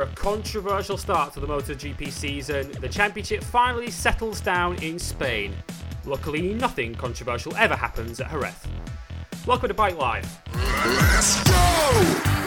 a controversial start to the MotoGP season, the championship finally settles down in Spain. Luckily, nothing controversial ever happens at Jerez. Welcome to Bike Live. Let's go!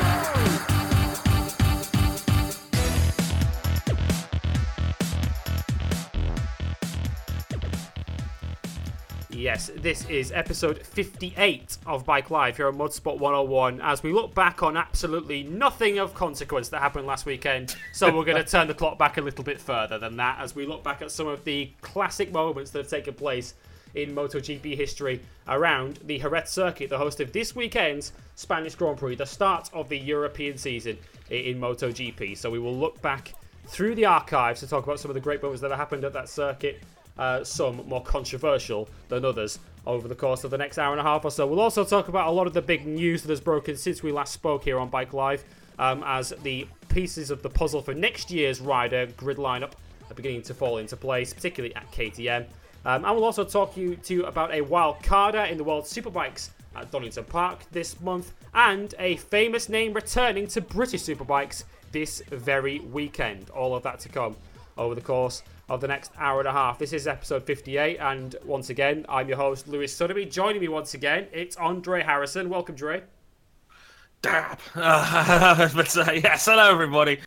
Yes, this is episode 58 of Bike Live here on Motorsport 101 as we look back on absolutely nothing of consequence that happened last weekend. So we're going to turn the clock back a little bit further than that as we look back at some of the classic moments that have taken place in MotoGP history around the Jerez circuit, the host of this weekend's Spanish Grand Prix, the start of the European season in MotoGP. So we will look back through the archives to talk about some of the great moments that have happened at that circuit uh, some more controversial than others over the course of the next hour and a half or so. We'll also talk about a lot of the big news that has broken since we last spoke here on Bike Live, um, as the pieces of the puzzle for next year's rider grid lineup are beginning to fall into place, particularly at KTM. Um, and we'll also talk you to about a wild carder in the World Superbikes at Donington Park this month, and a famous name returning to British Superbikes this very weekend. All of that to come over the course of the next hour and a half. This is episode 58, and once again, I'm your host, Lewis Sotheby. Joining me once again, it's Andre Harrison. Welcome, Dre. Dab. Uh, but uh, yes, hello everybody.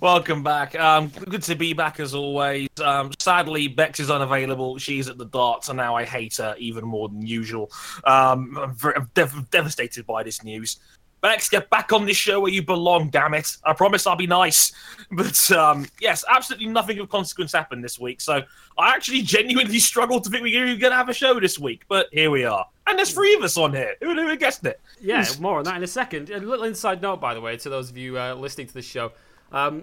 Welcome back. Um, good to be back as always. Um, sadly, Bex is unavailable. She's at the darts, and now I hate her even more than usual. Um, I'm, very, I'm dev- devastated by this news. Bex, get back on this show where you belong, damn it. I promise I'll be nice. But um, yes, absolutely nothing of consequence happened this week. So I actually genuinely struggled to think we were going to have a show this week. But here we are. And there's three of us on here. Who would have guessed it? Yeah, more on that in a second. A little inside note, by the way, to those of you uh, listening to the show. Um,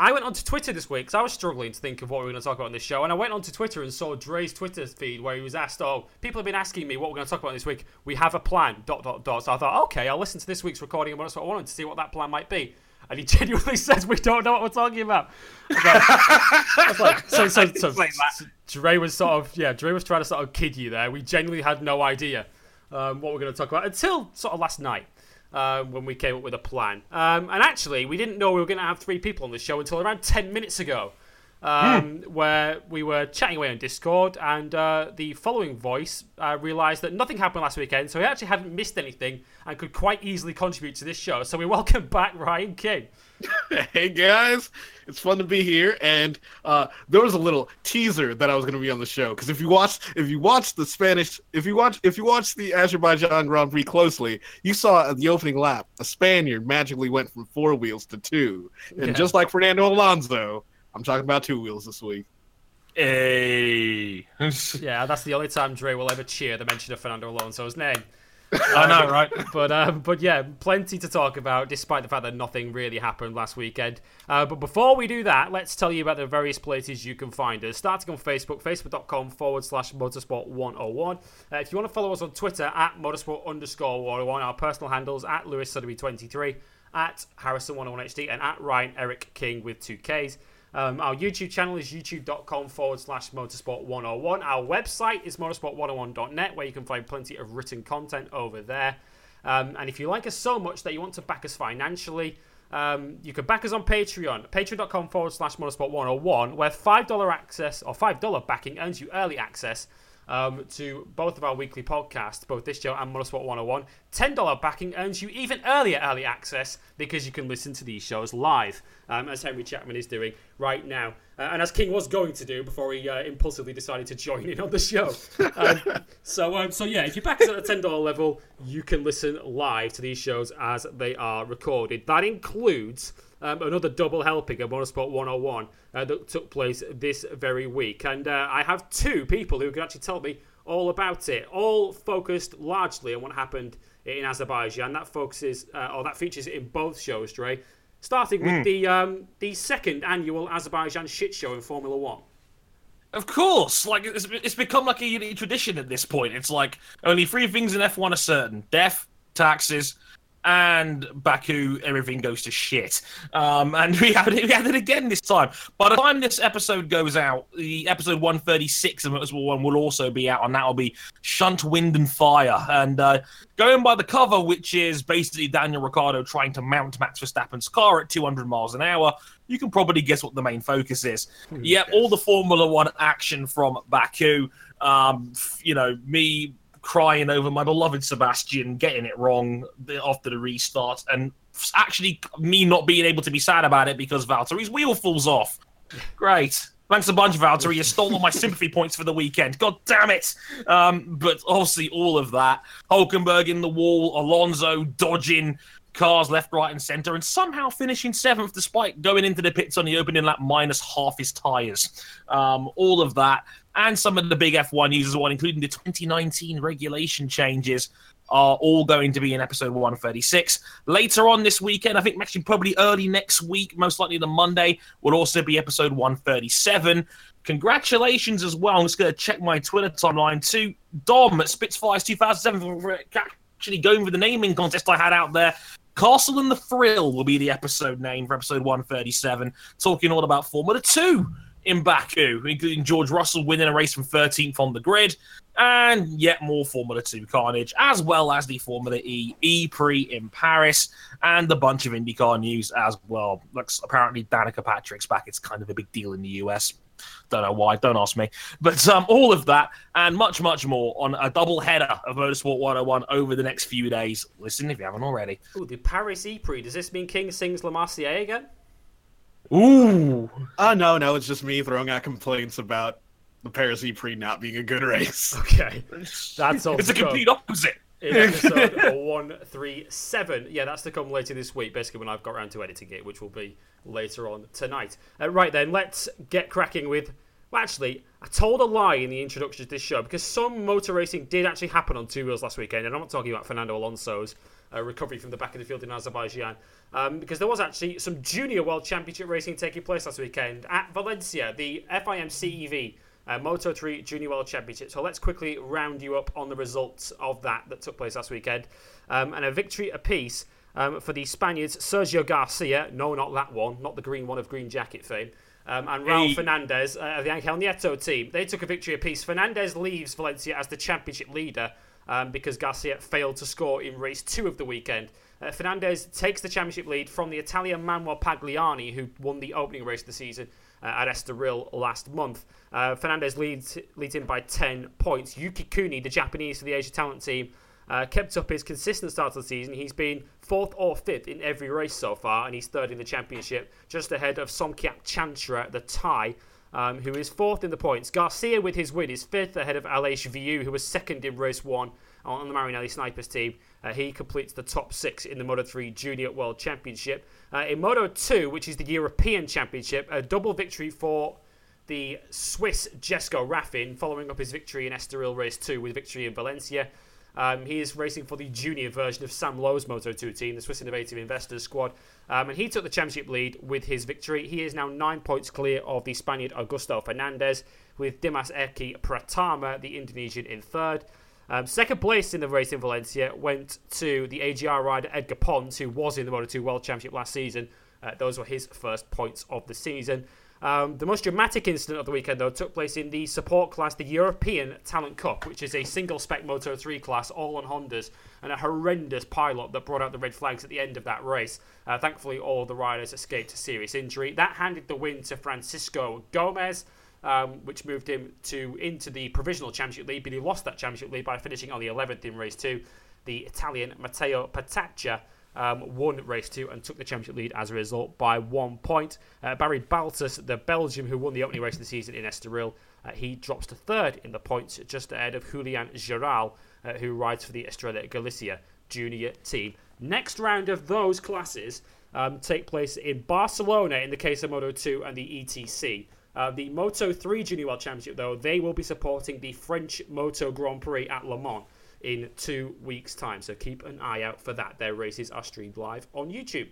I went onto Twitter this week because I was struggling to think of what we were going to talk about on this show, and I went onto Twitter and saw Dre's Twitter feed where he was asked, "Oh, people have been asking me what we're going to talk about this week. We have a plan." Dot dot dot. So I thought, okay, I'll listen to this week's recording and what I wanted to see what that plan might be. And he genuinely says we don't know what we're talking about. I was like, so, so, so, so Dre was sort of, yeah, Dre was trying to sort of kid you there. We genuinely had no idea um, what we're going to talk about until sort of last night uh, when we came up with a plan. Um, and actually, we didn't know we were going to have three people on the show until around 10 minutes ago, um, hmm. where we were chatting away on Discord, and uh, the following voice uh, realised that nothing happened last weekend, so he actually hadn't missed anything and could quite easily contribute to this show. So we welcome back Ryan King. hey guys, it's fun to be here. And uh, there was a little teaser that I was going to be on the show because if you watch, if you watch the Spanish, if you watch, if you watch the Azerbaijan Grand Prix closely, you saw at the opening lap a Spaniard magically went from four wheels to two, and yeah. just like Fernando Alonso, I'm talking about two wheels this week. Hey. yeah, that's the only time Dre will ever cheer the mention of Fernando Alonso's name. I know, right? but um, but yeah, plenty to talk about, despite the fact that nothing really happened last weekend. Uh, but before we do that, let's tell you about the various places you can find us. Starting on Facebook, facebook.com forward slash motorsport 101. Uh, if you want to follow us on Twitter, at motorsport underscore 101, our personal handles at Lewis Sotheby 23 at Harrison101HD, and at Ryan Eric King with two Ks. Um, our YouTube channel is youtube.com forward slash motorsport 101. Our website is motorsport101.net, where you can find plenty of written content over there. Um, and if you like us so much that you want to back us financially, um, you can back us on Patreon, patreon.com forward slash motorsport 101, where $5 access or $5 backing earns you early access um, to both of our weekly podcasts, both this show and Motorsport 101. $10 backing earns you even earlier early access because you can listen to these shows live, um, as Henry Chapman is doing right now. Uh, and as King was going to do before he uh, impulsively decided to join in on the show. Um, so, um, so yeah, if you back us at the $10 level, you can listen live to these shows as they are recorded. That includes um, another double helping of Motorsport 101 uh, that took place this very week. And uh, I have two people who can actually tell me all about it, all focused largely on what happened in Azerbaijan. That focuses, uh, or that features in both shows, Dre. Starting with mm. the um, the second annual Azerbaijan shit show in Formula One. Of course, like it's, it's become like a unique tradition at this point. It's like only three things in F1 are certain: death, taxes, and Baku, everything goes to shit. Um, and we had it, we had it again this time. By the time this episode goes out, the episode 136 of Motorsport One will also be out, and that'll be Shunt Wind and Fire. And uh, going by the cover, which is basically Daniel Ricciardo trying to mount Max Verstappen's car at 200 miles an hour, you can probably guess what the main focus is. Yep, all the Formula One action from Baku. Um, you know, me crying over my beloved Sebastian getting it wrong after the restart, and actually me not being able to be sad about it because Valtteri's wheel falls off. Great. Thanks a bunch, Valtteri. You stole all my sympathy points for the weekend. God damn it! Um, but obviously, all of that. Hulkenberg in the wall, Alonso dodging cars left, right, and centre, and somehow finishing seventh despite going into the pits on the opening lap minus half his tyres. Um, all of that, and some of the big F1 news as well, including the 2019 regulation changes, are all going to be in episode 136. Later on this weekend, I think actually probably early next week, most likely the Monday, will also be episode 137. Congratulations as well. I'm just going to check my Twitter timeline to Dom at Spitfires 2007 for actually going with the naming contest I had out there. Castle and the Thrill will be the episode name for episode 137, talking all about Formula 2 in Baku, including George Russell winning a race from 13th on the grid, and yet more Formula 2 carnage, as well as the Formula E E Prix in Paris, and a bunch of IndyCar news as well. Looks apparently Danica Patrick's back. It's kind of a big deal in the US. Don't know why. Don't ask me. But um, all of that and much, much more on a double header of Motorsport 101 over the next few days. Listen if you haven't already. Ooh, the Paris E-Prix. Does this mean King sings La Marseillaise again? Ooh. Oh no, no, it's just me throwing out complaints about the Paris Prix not being a good race. Okay, that's all. It's to a complete opposite. In episode one three seven. Yeah, that's to come later this week. Basically, when I've got around to editing it, which will be later on tonight. Uh, right then, let's get cracking with. Well, actually, I told a lie in the introduction to this show because some motor racing did actually happen on two wheels last weekend, and I'm not talking about Fernando Alonso's uh, recovery from the back of the field in Azerbaijan, um, because there was actually some junior world championship racing taking place last weekend at Valencia, the FIM CEV uh, Moto 3 Junior World Championship. So let's quickly round you up on the results of that that took place last weekend. Um, and a victory apiece um, for the Spaniards Sergio Garcia, no, not that one, not the green one of Green Jacket fame, um, and Raul Hey. Fernandez uh, of the Angel Nieto team. They took a victory apiece. Fernandez leaves Valencia as the championship leader um, because Garcia failed to score in race two of the weekend. Uh, Fernandez takes the championship lead from the Italian Manuel Pagliani, who won the opening race of the season uh, at Estoril last month. Uh, Fernandez leads leads in by 10 points. Yuki Kunii, the Japanese for the Asia Talent team, uh, kept up his consistent start of the season. He's been fourth or fifth in every race so far, and he's third in the championship, just ahead of Somkiat Chantra, the Thai, um, who is fourth in the points. Garcia, with his win, is fifth ahead of Aleix Viu, who was second in race one on the Marinelli Snipers team. Uh, he completes the top six in the Moto 3 Junior World Championship. Uh, in Moto 2, which is the European Championship, a double victory for the Swiss Jesko Raffin, following up his victory in Estoril Race 2 with victory in Valencia. Um, he is racing for the junior version of Sam Lowe's Moto 2 team, the Swiss Innovative Investors squad. Um, and he took the championship lead with his victory. He is now nine points clear of the Spaniard Augusto Fernandez, with Dimas Ekky Pratama, the Indonesian, in third. Um, second place in the race in Valencia went to the AGR rider Edgar Pons, who was in the Moto 2 World Championship last season. Uh, those were his first points of the season. Um, the most dramatic incident of the weekend, though, took place in the support class, the European Talent Cup, which is a single spec Moto 3 class, all on Hondas, and a horrendous pilot that brought out the red flags at the end of that race. Uh, thankfully, all the riders escaped a serious injury. That handed the win to Francisco Gomez. Um, which moved him to into the provisional championship lead, but he lost that championship lead by finishing on the 11th in race two. The Italian Matteo Patacca um, won race two and took the championship lead as a result by one point. Uh, Barry Baltus, the Belgian who won the opening race of the season in Estoril, uh, he drops to third in the points, just ahead of Julian Giral, uh, who rides for the Estrella Galicia junior team. Next round of those classes um, take place in Barcelona in the case of Moto 2 and the ETC. Uh, the Moto 3 Junior World Championship, though, they will be supporting the French Moto Grand Prix at Le Mans in two weeks' time. So keep an eye out for that. Their races are streamed live on YouTube.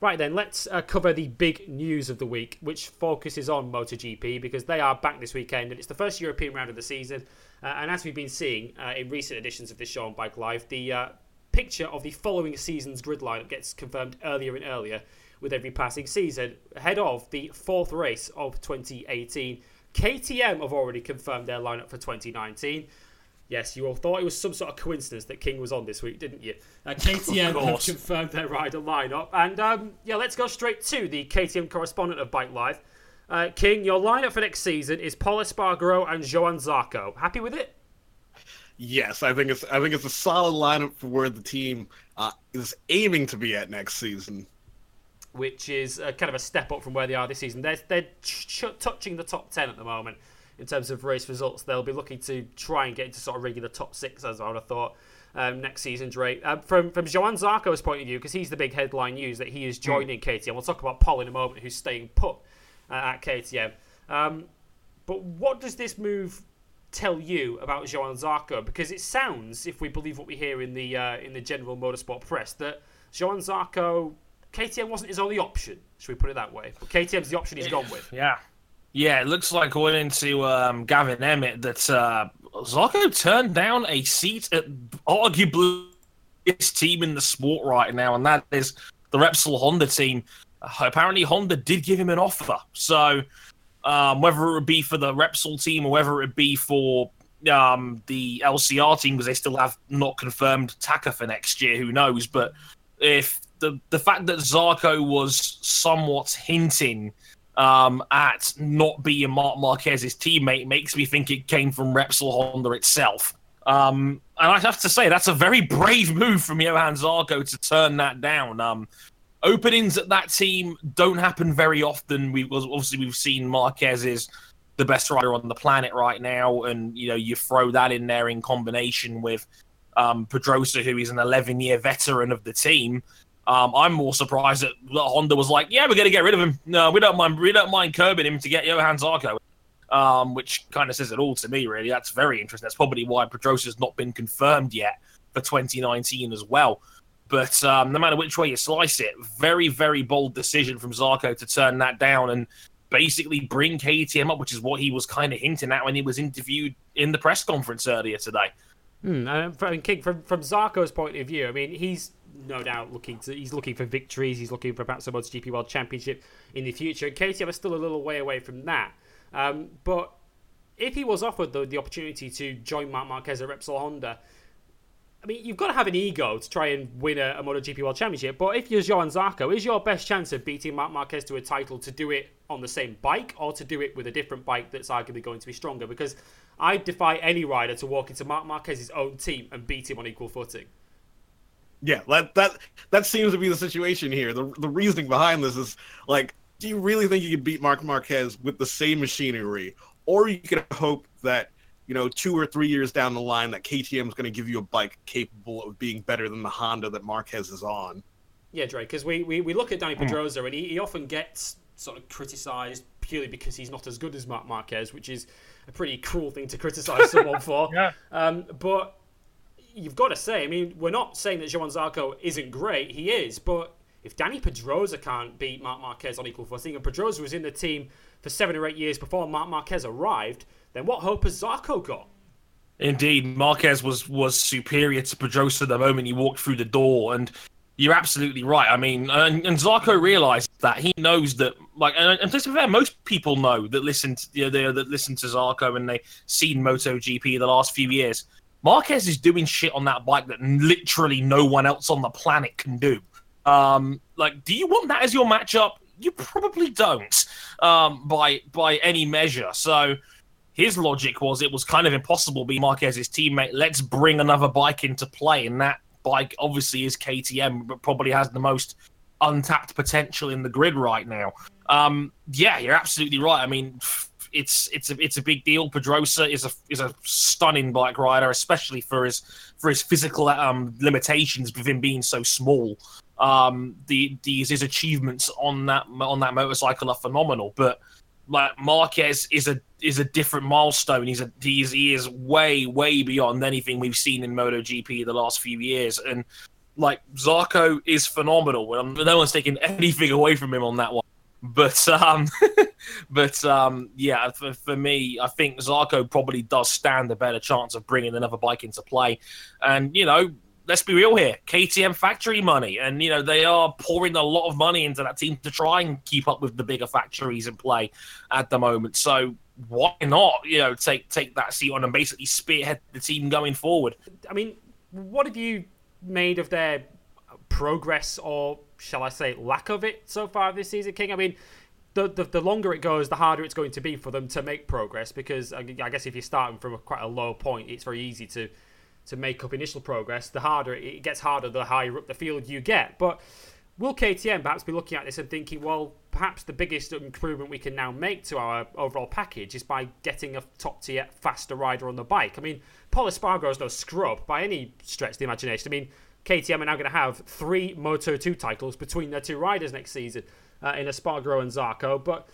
Right then, let's uh, cover the big news of the week, which focuses on MotoGP because they are back this weekend and it's the first European round of the season. Uh, and as we've been seeing uh, in recent editions of this show on Bike Live, the uh, picture of the following season's grid lineup gets confirmed earlier and earlier with every passing season. Ahead of the fourth race of 2018, KTM have already confirmed their lineup for 2019. Yes, you all thought it was some sort of coincidence that King was on this week, didn't you? Uh, KTM have confirmed their rider lineup. And um, yeah, let's go straight to the KTM correspondent of Bike Live. Uh, King, your lineup for next season is Pol Espargaro and Johann Zarco. Happy with it? Yes, I think it's I think it's a solid lineup for where the team uh, is aiming to be at next season. Which is uh, kind of a step up from where they are this season. They're, they're ch- ch- touching the top 10 at the moment in terms of race results. They'll be looking to try and get into sort of regular top six, as I would have thought, um, next season, Drake. Um, from, from Johann Zarco's point of view, because he's the big headline news that he is joining KTM. We'll talk about Pol in a moment, who's staying put uh, at KTM. Um, but what does this move tell you about Johann Zarco? Because it sounds, if we believe what we hear in the uh, in the general motorsport press, that Johann Zarco, KTM wasn't his only option. Should we put it that way? But KTM's the option he's gone with. Yeah. Yeah, it looks like going to um, Gavin Emmett that uh, Zarco turned down a seat at arguably this team in the sport right now, and that is the Repsol Honda team. Uh, apparently, Honda did give him an offer. So, um, whether it would be for the Repsol team or whether it would be for um, the LCR team, because they still have not confirmed Taka for next year, who knows? But if the the fact that Zarco was somewhat hinting um, at not being Marc Marquez's teammate makes me think it came from Repsol Honda itself. Um, and I have to say, that's a very brave move from Johann Zarco to turn that down. Um, openings at that team don't happen very often. We obviously we've seen Marquez is the best rider on the planet right now, and you know you throw that in there in combination with um, Pedrosa, who is an 11 year veteran of the team. Um, I'm more surprised that Honda was like, "Yeah, we're going to get rid of him. No, we don't mind. We don't mind curbing him to get Johann Zarco." Um, which kind of says it all to me, really. That's very interesting. That's probably why Pedrosa's not been confirmed yet for 2019 as well. But um, no matter which way you slice it, very, very bold decision from Zarco to turn that down and basically bring KTM up, which is what he was kind of hinting at when he was interviewed in the press conference earlier today. And from, King, from from Zarco's point of view, I mean, he's no doubt looking to he's looking for victories. He's looking for perhaps a MotoGP World Championship in the future. And KTM is still a little way away from that. Um, but if he was offered the, the opportunity to join Marc Marquez at Repsol Honda, I mean, you've got to have an ego to try and win a, a MotoGP World Championship. But if you're Johann Zarco, is your best chance of beating Marc Marquez to a title to do it on the same bike or to do it with a different bike that's arguably going to be stronger? Because I defy any rider to walk into Marc Marquez's own team and beat him on equal footing. Yeah, that that that seems to be the situation here. The the reasoning behind this is like, do you really think you could beat Marc Marquez with the same machinery, or you could hope that you know two or three years down the line that KTM is going to give you a bike capable of being better than the Honda that Marquez is on? Yeah, Drake, because we, we, we look at Dani Pedrosa and he, he often gets sort of criticised purely because he's not as good as Marc Marquez, which is a pretty cruel thing to criticise someone for. Yeah. Um, but you've got to say, I mean, we're not saying that Johann Zarco isn't great. He is, but if Dani Pedrosa can't beat Marc Marquez on equal footing, and Pedrosa was in the team for seven or eight years before Marc Marquez arrived, then what hope has Zarco got? Indeed, Marquez was was superior to Pedrosa the moment he walked through the door, and you're absolutely right. I mean, and, and Zarco realized that he knows that, like, and, and to be fair, most people know that listen, to, you know, they, that listen to Zarco and they've seen MotoGP the last few years. Marquez is doing shit on that bike that literally no one else on the planet can do. Um, like, do you want that as your matchup? You probably don't, um, by by any measure. So his logic was it was kind of impossible being Marquez's teammate. Let's bring another bike into play, and that bike obviously is KTM, but probably has the most untapped potential in the grid right now. Um, yeah, you're absolutely right. I mean, it's it's a it's a big deal. Pedrosa is a is a stunning bike rider, especially for his for his physical um, limitations with him being so small. Um, the these his achievements on that on that motorcycle are phenomenal, but like Marquez is a is a different milestone. He's a he's he is way way beyond anything we've seen in MotoGP the last few years, and like Zarco is phenomenal. No one's taking anything away from him on that one. But um, but um, yeah, for, for me, I think Zarco probably does stand a better chance of bringing another bike into play. And you know, let's be real here, KTM factory money, and you know they are pouring a lot of money into that team to try and keep up with the bigger factories in play at the moment. So why not, you know, take take that seat on and basically spearhead the team going forward? I mean, what have you made of their progress, or shall I say, lack of it so far this season, King? I mean. The, the, the longer it goes, the harder it's going to be for them to make progress because I, guess if you're starting from a, quite a low point, it's very easy to to make up initial progress, the harder it gets harder the higher up the field you get. But will KTM perhaps be looking at this and thinking, well, perhaps the biggest improvement we can now make to our overall package is by getting a top tier, faster rider on the bike? I mean, Pol Espargaro is no scrub by any stretch of the imagination. I mean, KTM are now going to have three Moto 2 titles between their two riders next season uh, in Espargaro and Zarco, but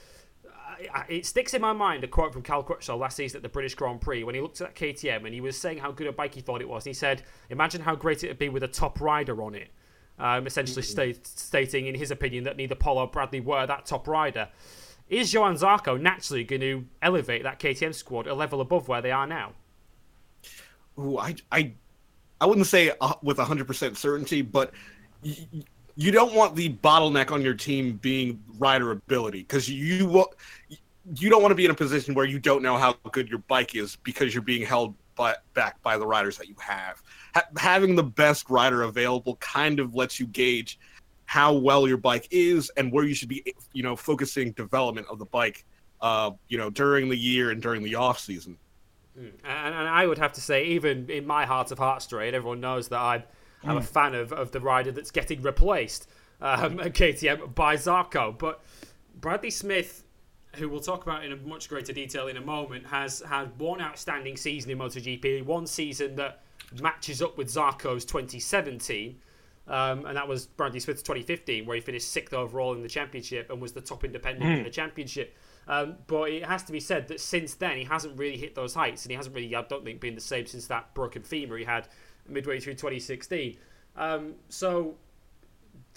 it sticks in my mind a quote from Cal Crutchlow last season at the British Grand Prix when he looked at KTM and he was saying how good a bike he thought it was. And he said, "Imagine how great it would be with a top rider on it." Um, essentially mm-hmm. stating, in his opinion, that neither Pol or Bradley were that top rider. Is Johann Zarco naturally going to elevate that KTM squad a level above where they are now? Ooh, I, I, I wouldn't say with hundred percent certainty, but. You don't want the bottleneck on your team being rider ability because you you don't want to be in a position where you don't know how good your bike is because you're being held by, back by the riders that you have. Ha- having the best rider available kind of lets you gauge how well your bike is and where you should be, you know, focusing development of the bike, uh, you know, during the year and during the off season. Mm. And, and, I would have to say, even in my heart of hearts, straight, everyone knows that I'm, I'm mm. a fan of, of the rider that's getting replaced um, at KTM by Zarco. But Bradley Smith who we'll talk about in a much greater detail in a moment, has had one outstanding season in MotoGP, one season that matches up with Zarco's 2017. Um, and that was Bradley Smith's 2015, where he finished sixth overall in the championship and was the top independent mm. in the championship. Um, but it has to be said that since then, he hasn't really hit those heights, and he hasn't really, I don't think, been the same since that broken femur he had midway through 2016. Um, so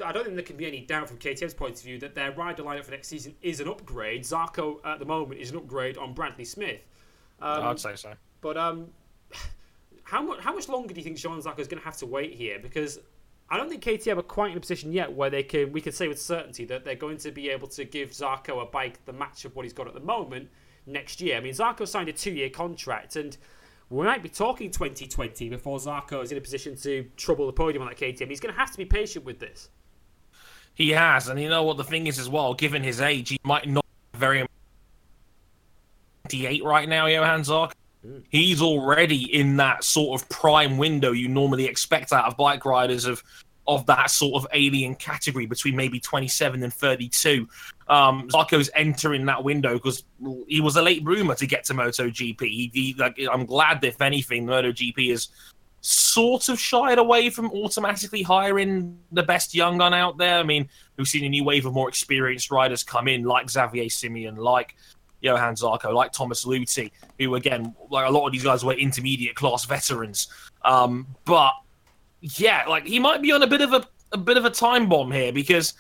I don't think there can be any doubt from KTM's point of view that their rider lineup for next season is an upgrade. Zarco at the moment is an upgrade on Bradley Smith. Um, I'd say so. But um, how much how much longer do you think Johann Zarco is going to have to wait here? Because I don't think KTM are quite in a position yet where they can we can say with certainty that they're going to be able to give Zarco a bike the match of what he's got at the moment next year. I mean, Zarco signed a two year contract and. We might be talking 2020 before Zarco is in a position to trouble the podium on that KTM. He's going to have to be patient with this. He has, and you know what the thing is as well. Given his age, he might not be very 28 right now, Johann Zarco. He's already in that sort of prime window you normally expect out of bike riders of of that sort of alien category between maybe 27 and 32. Um, Zarco's entering that window because he was a late bloomer to get to MotoGP. He, he, like, I'm glad if anything, MotoGP is sort of shied away from automatically hiring the best young gun out there. I mean, we've seen a new wave of more experienced riders come in, like Xavier Simeon, like Johann Zarco, like Thomas Luthi, who again, like a lot of these guys were intermediate class veterans. Um, but yeah, like he might be on a bit of a, a bit of a time bomb here because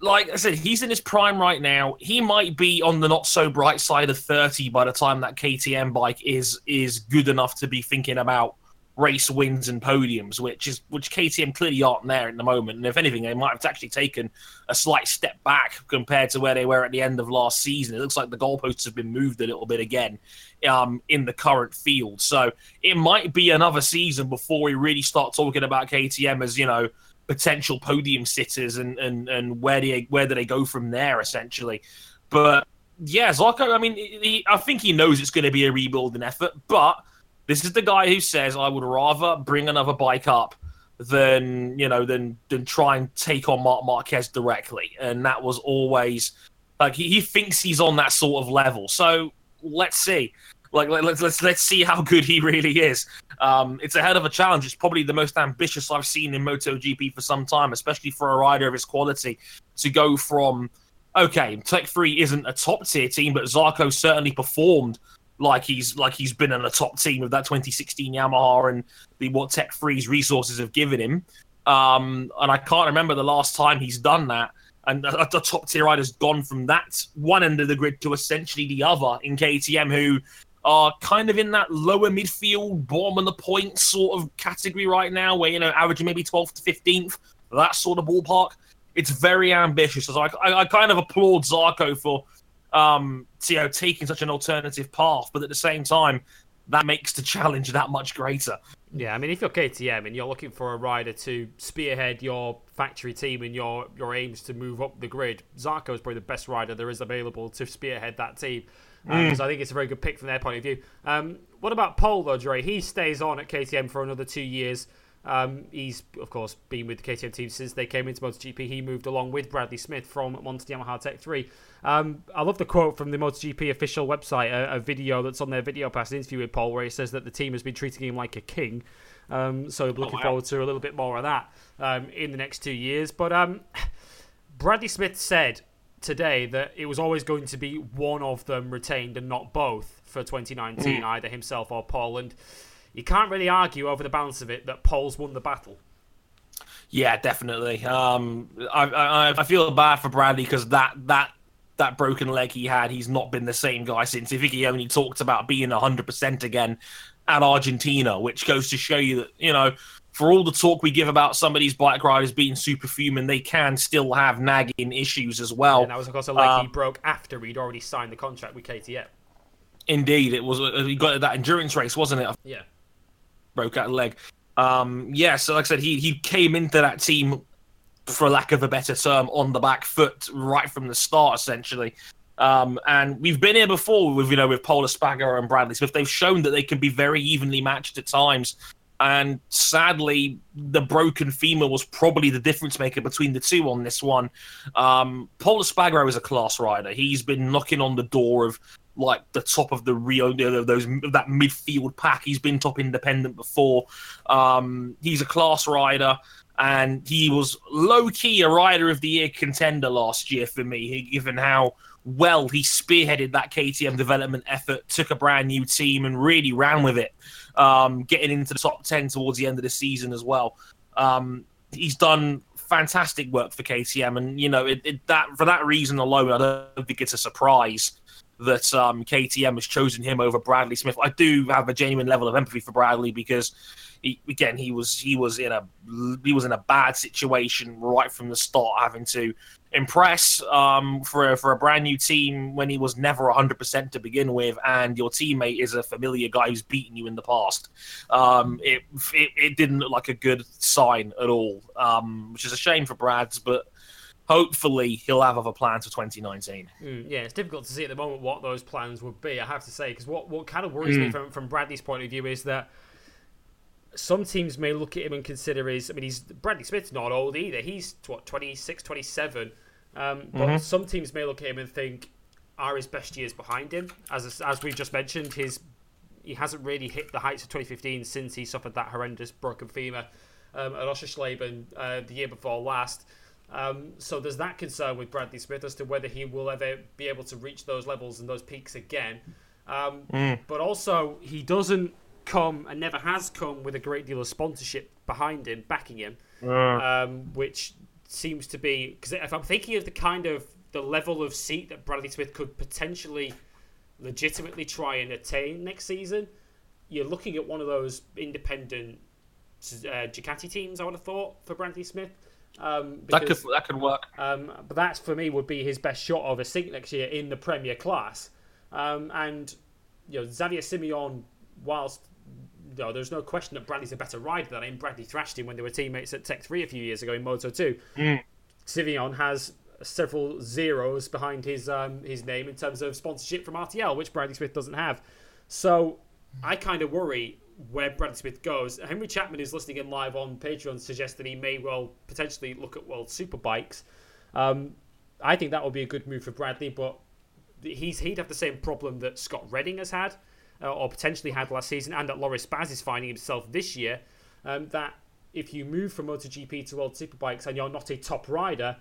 like I said, he's in his prime right now. He might be on the not so bright side of 30 by the time that KTM bike is is good enough to be thinking about race wins and podiums, which is which KTM clearly aren't there at the moment. And if anything, they might have actually taken a slight step back compared to where they were at the end of last season. It looks like the goalposts have been moved a little bit again um, in the current field. So it might be another season before we really start talking about KTM as you know potential podium sitters and and and where do they, where do they go from there essentially. But yeah, Zarco. I mean, he, I think he knows it's going to be a rebuilding effort, but this is the guy who says I would rather bring another bike up than you know than than try and take on Marc Marquez directly, and that was always like he, he thinks he's on that sort of level. So let's see. Like let's let's let's see how good he really is. Um, it's a hell of a challenge. It's probably the most ambitious I've seen in MotoGP for some time, especially for a rider of his quality to go from okay, Tech Three isn't a top tier team, but Zarco certainly performed like he's like he's been in the top team of that 2016 Yamaha and the what Tech Three's resources have given him. Um, and I can't remember the last time he's done that. And the, top tier rider's gone from that one end of the grid to essentially the other in KTM, who are kind of in that lower midfield, bottom of the point sort of category right now, where you know averaging maybe 12th to 15th, that sort of ballpark. It's very ambitious. So I, I, I kind of applaud Zarco for um, know taking such an alternative path, but at the same time, that makes the challenge that much greater. Yeah, I mean, if you're KTM and you're looking for a rider to spearhead your factory team and your your aims to move up the grid, Zarco is probably the best rider there is available to spearhead that team. Um, Mm. So I think it's a very good pick from their point of view. Um, what about Pol though, Dre? He stays on at KTM for another two years. Um, he's of course been with the KTM team since they came into MotoGP. He moved along with Bradley Smith from Monster Yamaha Tech Three. Um, I love the quote from the MotoGP official website, a, a video that's on their video pass an interview with Pol, where he says that the team has been treating him like a king. Um, so we're looking wow. forward to a little bit more of that um, in the next two years. But um, Bradley Smith said today that it was always going to be one of them retained and not both for 2019, either himself or Pol. And you can't really argue over the balance of it that Pol's won the battle. Yeah, definitely. Um, I, I I feel bad for Bradley because that that that broken leg he had, he's not been the same guy since. I think he only talked about being hundred percent again at Argentina, which goes to show you that you know. For all the talk we give about some of these bike riders being superhuman, they can still have nagging issues as well. And that was, of course, a leg he Um, broke after he'd already signed the contract with KTM. Indeed, it was. uh, He got that endurance race, wasn't it? Yeah. Broke out a leg. Um, yeah, so like I said, he he came into that team, for lack of a better term, on the back foot right from the start, essentially. Um, and we've been here before with you know with Pol Espargaro and Bradley Smith. They've shown that they can be very evenly matched at times. And sadly, the broken femur was probably the difference maker between the two on this one. Um, Pol Espargaro is a class rider. He's been knocking on the door of like the top of the Rio, those that midfield pack. He's been top independent before. Um, he's a class rider, and he was low key a rider of the year contender last year for me, given how well he spearheaded that KTM development effort, took a brand new team, and really ran with it, um, getting into the top ten towards the end of the season as well. Um, he's done fantastic work for KTM, and you know it, it, that for that reason alone, I don't think it's a surprise that um, KTM has chosen him over Bradley Smith. I do have a genuine level of empathy for Bradley because, he, again, he was he was in a he was in a bad situation right from the start, having to impress um, for a, for a brand new team when he was never 100% to begin with, and your teammate is a familiar guy who's beaten you in the past. Um, it, it it didn't look like a good sign at all, um, which is a shame for Brad's, but. Hopefully, he'll have other plans for 2019. Mm, yeah, it's difficult to see at the moment what those plans would be. I have to say because what, what kind of worries me from from Bradley's point of view is that some teams may look at him and consider his. I mean, he's Bradley Smith's not old either. He's what 26, 27. Um, but some teams may look at him and think, are his best years behind him? As as we've just mentioned, his he hasn't really hit the heights of 2015 since he suffered that horrendous broken femur um, at Oschersleben uh, the year before last. Um, so there's that concern with Bradley Smith as to whether he will ever be able to reach those levels and those peaks again. Um, But also, he doesn't come and never has come with a great deal of sponsorship behind him, backing him, um, which seems to be because if I'm thinking of the kind of the level of seat that Bradley Smith could potentially legitimately try and attain next season, you're looking at one of those independent uh, Ducati teams. I would have thought for Bradley Smith. Um, That could that could work. um, but that for me would be his best shot of a sink next year in the Premier class. Um, and you know Xavier Simeon, whilst you know, there's no question that Bradley's a better rider than him. Bradley thrashed him when they were teammates at Tech Three a few years ago in Moto Two. Simeon has several zeros behind his um, his name in terms of sponsorship from RTL, which Bradley Smith doesn't have. So I kind of worry where Bradley Smith goes. Henry Chapman is listening in live on Patreon suggests that he may well potentially look at World Superbikes. Um, I think that would be a good move for Bradley, but he's he'd have the same problem that Scott Redding has had, uh, or potentially had last season, and that Loris Baz is finding himself this year. Um, that if you move from MotoGP to World Superbikes and you're not a top rider,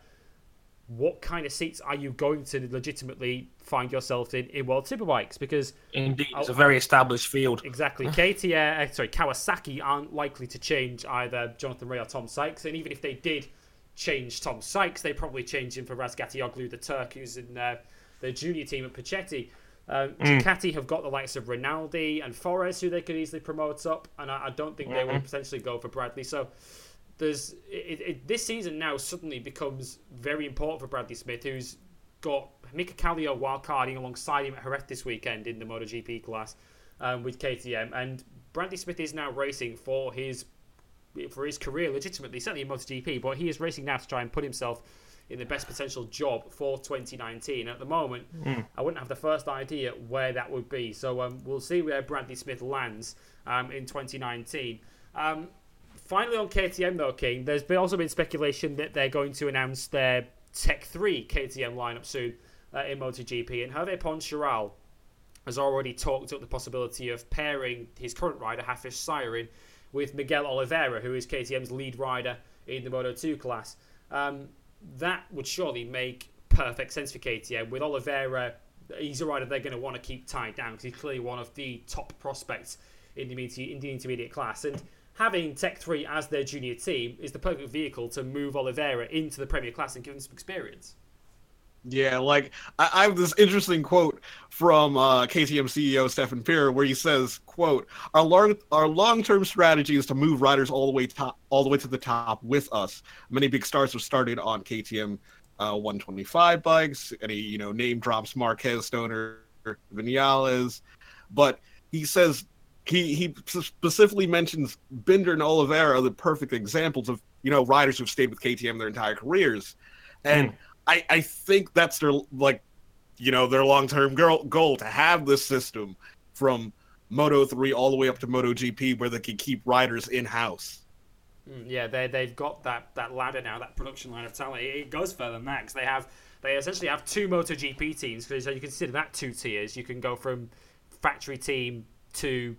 what kind of seats are you going to legitimately find yourself in in World Superbikes? Because Indeed, it's a very established field. Exactly. KTM, uh, sorry, Kawasaki aren't likely to change either Jonathan Rea or Tom Sykes, and even if they did change Tom Sykes, they probably change him for Razgatlioglu, the Turk, who's in uh, the junior team at Puccetti. Um, Ducati have got the likes of Rinaldi and Forrest, who they could easily promote up, and I, I don't think they will potentially go for Bradley. So there's it, it, this season now suddenly becomes very important for Bradley Smith, who's got Mika Kallio wildcarding alongside him at Jerez this weekend in the MotoGP class um, with KTM, and Bradley Smith is now racing for his for his career legitimately, certainly in MotoGP, but he is racing now to try and put himself in the best potential job for 2019. At the moment, I wouldn't have the first idea where that would be. So um, we'll see where Bradley Smith lands um, in 2019. Um, finally, on KTM though, King, there's been also been speculation that they're going to announce their Tech 3 KTM lineup soon uh, in MotoGP, and Hervé Poncharal has already talked up the possibility of pairing his current rider, Hafizh Syahrin, with Miguel Oliveira, who is KTM's lead rider in the Moto2 class. Um, that would surely make perfect sense for KTM. With Oliveira, he's a rider they're going to want to keep tied down because he's clearly one of the top prospects in the, in the intermediate class. And having Tech 3 as their junior team is the perfect vehicle to move Oliveira into the Premier class and give him some experience. Yeah, like I, I have this interesting quote from uh, KTM CEO Stefan Pierer where he says, "quote Our long our long term strategy is to move riders all the way top all the way to the top with us. Many big stars have started on KTM uh, 125 bikes. Any you know name drops Marquez, Stoner, Vinales, but he says." He, he specifically mentions Binder and Oliveira are the perfect examples of you know riders who've stayed with KTM their entire careers, and I, I think that's their like you know their long term goal goal to have this system from Moto three all the way up to Moto GP where they can keep riders in house. Mm, Yeah, they they've got that, that ladder now, that production line of talent. It, it goes further than that because they have they essentially have two MotoGP teams. So you consider that two tiers. You can go from factory team to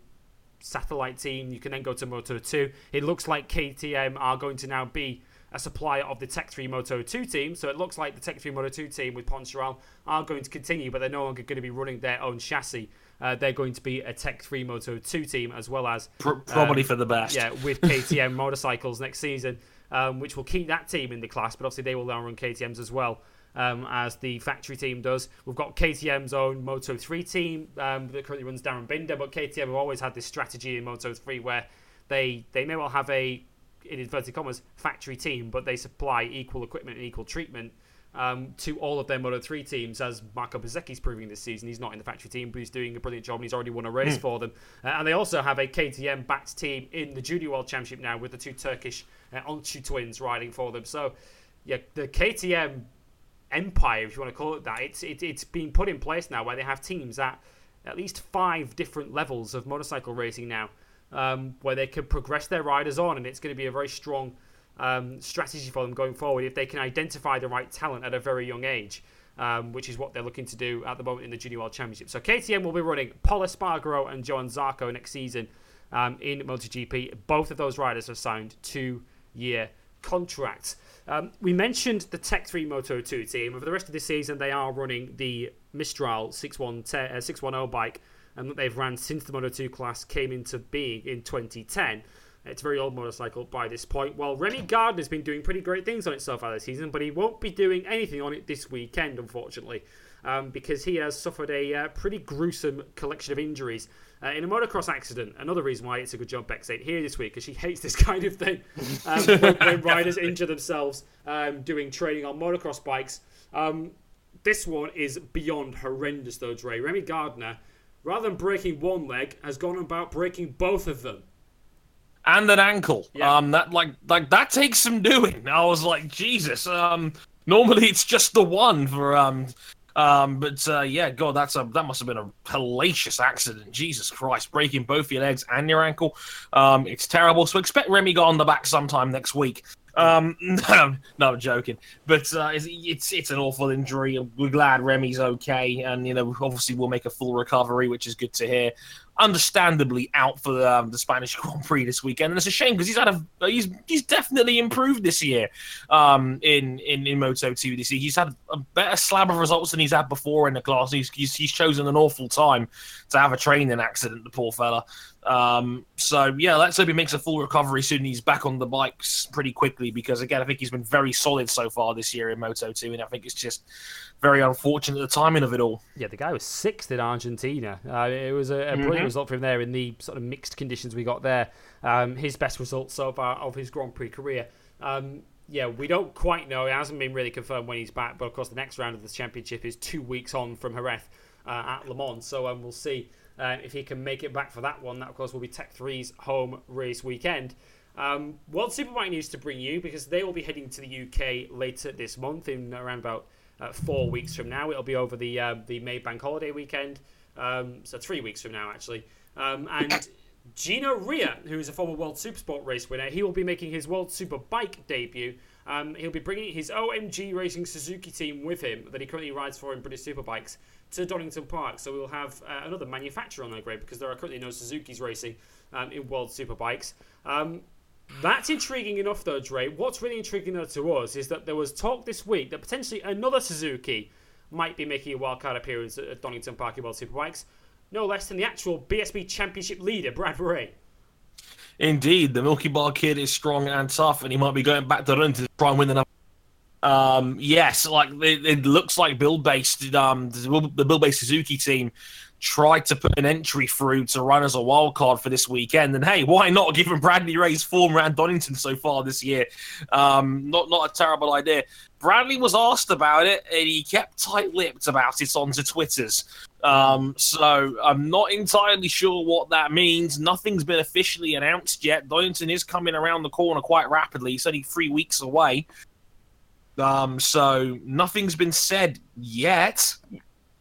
satellite team. You can then go to Moto two. It looks like KTM are going to now be a supplier of the Tech 3 Moto 2 team. So it looks like the Tech 3 Moto 2 team with Poncharal are going to continue, but they're no longer going to be running their own chassis. Uh, they're going to be a Tech 3 Moto 2 team as well as Pr- probably um, for the best. yeah, with KTM motorcycles next season, um, which will keep that team in the class, but obviously they will now run KTM's as well. Um, as the factory team does. We've got KTM's own Moto 3 team um, that currently runs Darryn Binder, but KTM have always had this strategy in Moto 3 where they, they may well have a, in inverted commas, factory team, but they supply equal equipment and equal treatment um, to all of their Moto 3 teams, as Marco Bezzecchi's proving this season. He's not in the factory team, but he's doing a brilliant job and he's already won a race for them. Uh, and they also have a KTM backed team in the Junior World Championship now with the two Turkish uh, Onçu twins riding for them. So, yeah, the KTM empire, if you want to call it that, it's, it, it's been put in place now where they have teams at at least five different levels of motorcycle racing now, um, where they can progress their riders on, and it's going to be a very strong um, strategy for them going forward if they can identify the right talent at a very young age. Um, which is what they're looking to do at the moment in the Junior World Championship. So KTM will be running Pol Espargaro and Joan Zarco next season um, in MotoGP. Both of those riders have signed two-year contracts. Um, we mentioned the Tech 3 Moto 2 team. For the rest of this season, they are running the Mistral 610, uh, 610 bike and that they've ran since the Moto 2 class came into being in 2010. It's a very old motorcycle by this point. Well, Remy Gardner's been doing pretty great things on it so far this season, but he won't be doing anything on it this weekend, unfortunately, um, because he has suffered a uh, pretty gruesome collection of injuries uh, in a motocross accident. Another reason why it's a good job Bex ain't here this week, because she hates this kind of thing. Um, when, when riders injure themselves um, doing training on motocross bikes. Um, this one is beyond horrendous, though, Dre. Remy Gardner, rather than breaking one leg, has gone about breaking both of them. and an ankle. Yeah. Um, that like like that takes some doing. I was like, Jesus. Um, normally it's just the one for um, um, but uh, yeah, God, that's a that must have been a hellacious accident. Jesus Christ, breaking both your legs and your ankle. Um, it's terrible. So expect Remy got on the back sometime next week. Um, no, no, I'm joking. But uh, it's, it's it's an awful injury. We're glad Remy's okay, and you know, obviously we'll make a full recovery, which is good to hear. Understandably out for the, um, the Spanish Grand Prix this weekend, and it's a shame because he's had a he's he's definitely improved this year. Um, in in in Moto 2 this year, he's had a better slab of results than he's had before in the class. He's he's, he's chosen an awful time to have a training accident. The poor fella. Um, so yeah, let's hope he makes a full recovery soon. He's back on the bikes pretty quickly because again, I think he's been very solid so far this year in Moto 2, and I think it's just very unfortunate the timing of it all. Yeah, the guy was sixth in Argentina. Uh, it was a, a brilliant result for him there in the sort of mixed conditions we got there. Um, his best result so far of his Grand Prix career. Um, yeah, we don't quite know. It hasn't been really confirmed when he's back, but of course, the next round of this championship is two weeks on from Jerez uh, at Le Mans. So um, we'll see uh, if he can make it back for that one. That, of course, will be Tech 3's home race weekend. Um, World Superbike news to bring you because they will be heading to the UK later this month in around about uh, four weeks from now. It'll be over the uh, the May Bank Holiday weekend, um, so three weeks from now actually. Um, and Gino Rea, who is a former World Supersport race winner, he will be making his World Superbike debut. Um, he'll be bringing his OMG Racing Suzuki team with him that he currently rides for in British Superbikes to Donington Park. So we'll have uh, another manufacturer on the grid because there are currently no Suzuki's racing um, in World Superbikes. Um, that's intriguing enough, though, Dre. What's really intriguing though to us is that there was talk this week that potentially another Suzuki might be making a wildcard appearance at Donington Park World Superbikes. No less than the actual BSB Championship leader, Brad Ray. Indeed, the Milky Bar kid is strong and tough, and he might be going back to run to try and win another. Um, yes, like it, it looks like Buildbase um, the Buildbase Suzuki team tried to put an entry through to run as a wild card for this weekend. And hey, why not? Given Bradley Ray's form around Donington so far this year, um, not not a terrible idea. Bradley was asked about it, and he kept tight-lipped about it onto Twitter's. Um, so I'm not entirely sure what that means. Nothing's been officially announced yet. Donington is coming around the corner quite rapidly. It's only three weeks away. Um, so nothing's been said yet.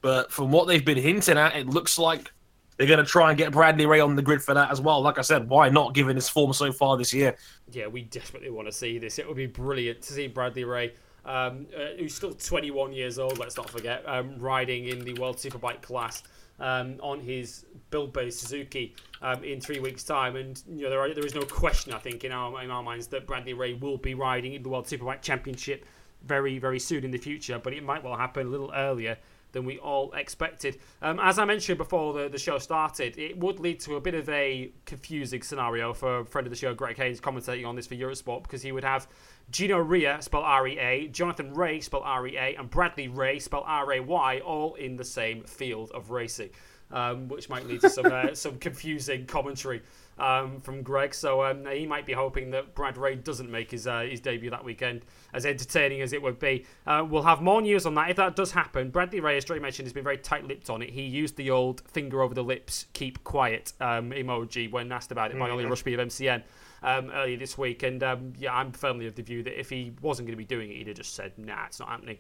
But from what they've been hinting at, it looks like they're going to try and get Bradley Ray on the grid for that as well. Like I said, why not, given his form so far this year? Yeah, we desperately want to see this. It would be brilliant to see Bradley Ray, um, uh, who's still 21 years old, let's not forget, um, riding in the World Superbike class um, on his Buildbase Suzuki um, in three weeks' time. And you know there, are, there is no question, I think, in our in our minds that Bradley Ray will be riding in the World Superbike Championship very very soon in the future. But it might well happen a little earlier than we all expected. Um, as I mentioned before the, the show started, it would lead to a bit of a confusing scenario for a friend of the show, Greg Haynes, commentating on this for Eurosport, because he would have Gino Rea, spelled R E A, Jonathan Rea, spelled R E A, and Bradley Ray, spelled R A Y, all in the same field of racing. Um, which might lead to some uh, some confusing commentary um, from Greg. So um, he might be hoping that Brad Ray doesn't make his uh, his debut that weekend, as entertaining as it would be. Uh, we'll have more news on that if that does happen. Bradley Ray, as Dre mentioned, has been very tight-lipped on it. He used the old finger over the lips, keep quiet um, emoji when asked about it by Ollie Rushby of MCN. Um, earlier this week, and um, yeah, I'm firmly of the view that if he wasn't going to be doing it, he'd have just said, "Nah, it's not happening."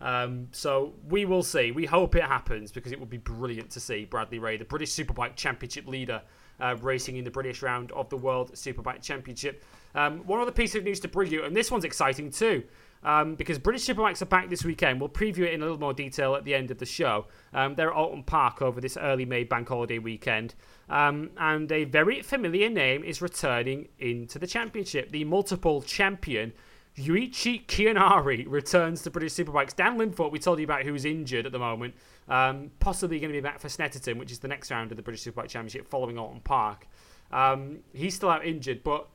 Um, so we will see. We hope it happens because it would be brilliant to see Bradley Ray, the British Superbike Championship leader, uh, racing in the British round of the World Superbike Championship. Um, one other piece of news to bring you, and this one's exciting too. Um, because British Superbikes are back this weekend. We'll preview it in a little more detail at the end of the show. Um, they're at Oulton Park over this early May bank holiday weekend. Um, and a very familiar name is returning into the championship. The multiple champion Ryuichi Kiyonari returns to British Superbikes. Dan Linfoot, we told you about who's injured at the moment, um, possibly going to be back for Snetterton, which is the next round of the British Superbike Championship following Oulton Park. Um, he's still out injured, but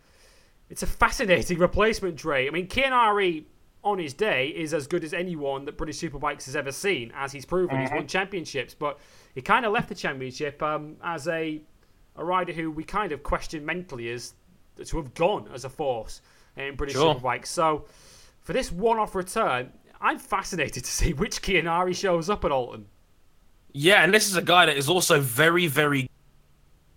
it's a fascinating replacement, Dre. I mean, Kiyonari on his day is as good as anyone that British Superbikes has ever seen, as he's proven. He's won championships, but he kind of left the championship um, as a a rider who we kind of question mentally as to have gone as a force in British Sure. Superbikes. So for this one-off return, I'm fascinated to see which Kiyonari shows up at Oulton. Yeah, and this is a guy that is also very, very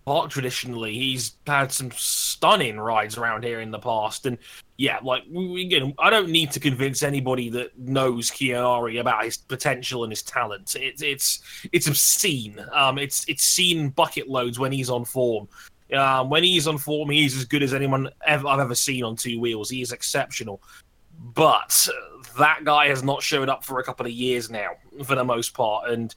park traditionally. He's had some stunning rides around here in the past, and yeah, like again, I don't need to convince anybody that knows Kiyonari about his potential and his talent. It's it's it's obscene. Um, it's it's seen bucket loads when he's on form. Um, when he's on form, he's as good as anyone ever, I've ever seen on two wheels. He is exceptional. But that guy has not showed up for a couple of years now, for the most part, and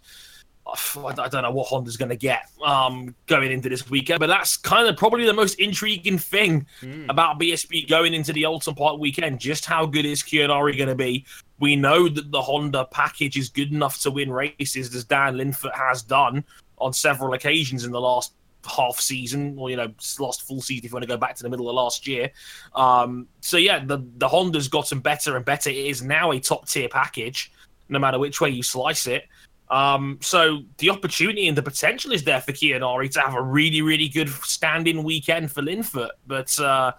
I I don't know what Honda's going to get um, going into this weekend, but that's kind of probably the most intriguing thing about BSB going into the Oulton Park weekend. Just how good is Kiyonari going to be? We know that the Honda package is good enough to win races, as Dan Linfoot has done on several occasions in the last half season, or you know, last full season if you want to go back to the middle of last year. Um, so yeah, the the Honda's gotten better and better. It is now a top tier package, no matter which way you slice it. Um, so the opportunity and the potential is there for Kiyonari to have a really, really good stand-in weekend for Linfoot. But uh,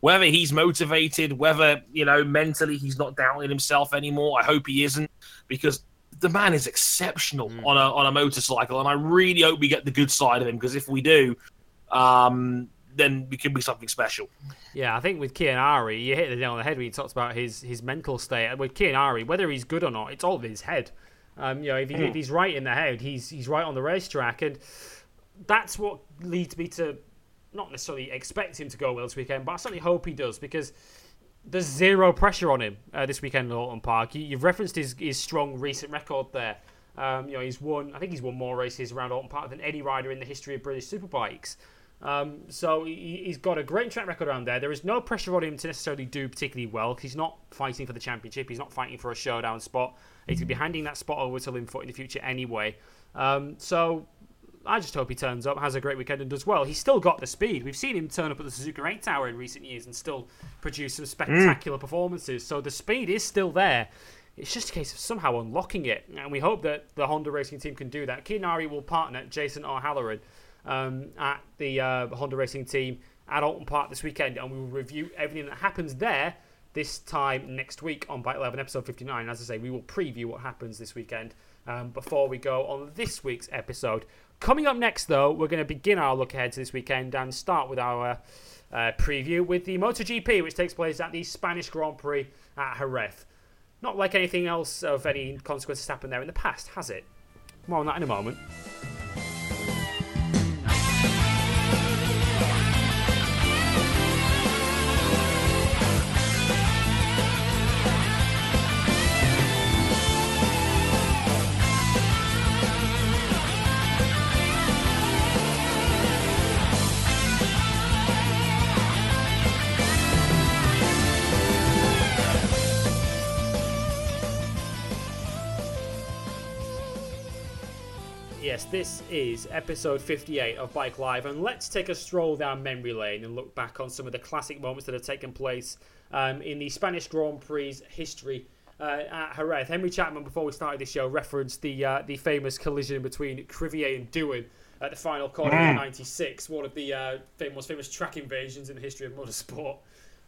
whether he's motivated, whether you know mentally he's not doubting himself anymore, I hope he isn't, because the man is exceptional Mm. on a on a motorcycle, and I really hope we get the good side of him. Because if we do, um, then we can be something special. Yeah, I think with Kiyonari, you hit the nail on the head when you talked about his, his mental state. With Kiyonari, whether he's good or not, it's all in his head. Um, you know, if, he, if he's right in the head, he's he's right on the racetrack, and that's what leads me to not necessarily expect him to go well this weekend, but I certainly hope he does because there's zero pressure on him uh, this weekend at Oulton Park. You, you've referenced his, his strong recent record there. Um, you know, he's won. I think he's won more races around Oulton Park than any rider in the history of British superbikes. Um, so he, he's got a great track record around there. There is no pressure on him to necessarily do particularly well he's not fighting for the championship. He's not fighting for a showdown spot. He's going to be handing that spot over to Linfoot in the future anyway. Um, so I just hope he turns up, has a great weekend, and does well. He's still got the speed. We've seen him turn up at the Suzuka 8 Hour in recent years and still produce some spectacular performances. So the speed is still there. It's just a case of somehow unlocking it, and we hope that the Honda Racing team can do that. Kiyonari will partner Jason O'Halloran um, at the uh, Honda Racing team at Oulton Park this weekend, and we will review everything that happens there this time next week on Bike 11, episode 59. As I say, we will preview what happens this weekend um, before we go on this week's episode. Coming up next, though, we're going to begin our look ahead to this weekend and start with our uh, preview with the MotoGP, which takes place at the Spanish Grand Prix at Jerez. Not like anything else of any consequence has happened there in the past, has it? More on that in a moment. This is episode 58 of Bike Live, and let's take a stroll down memory lane and look back on some of the classic moments that have taken place um, in the Spanish Grand Prix history uh, at Jerez. Henry Chapman, before we started the show, referenced the uh, the famous collision between Criville and Doohan at the final corner in '96, one of the uh, most famous track invasions in the history of motorsport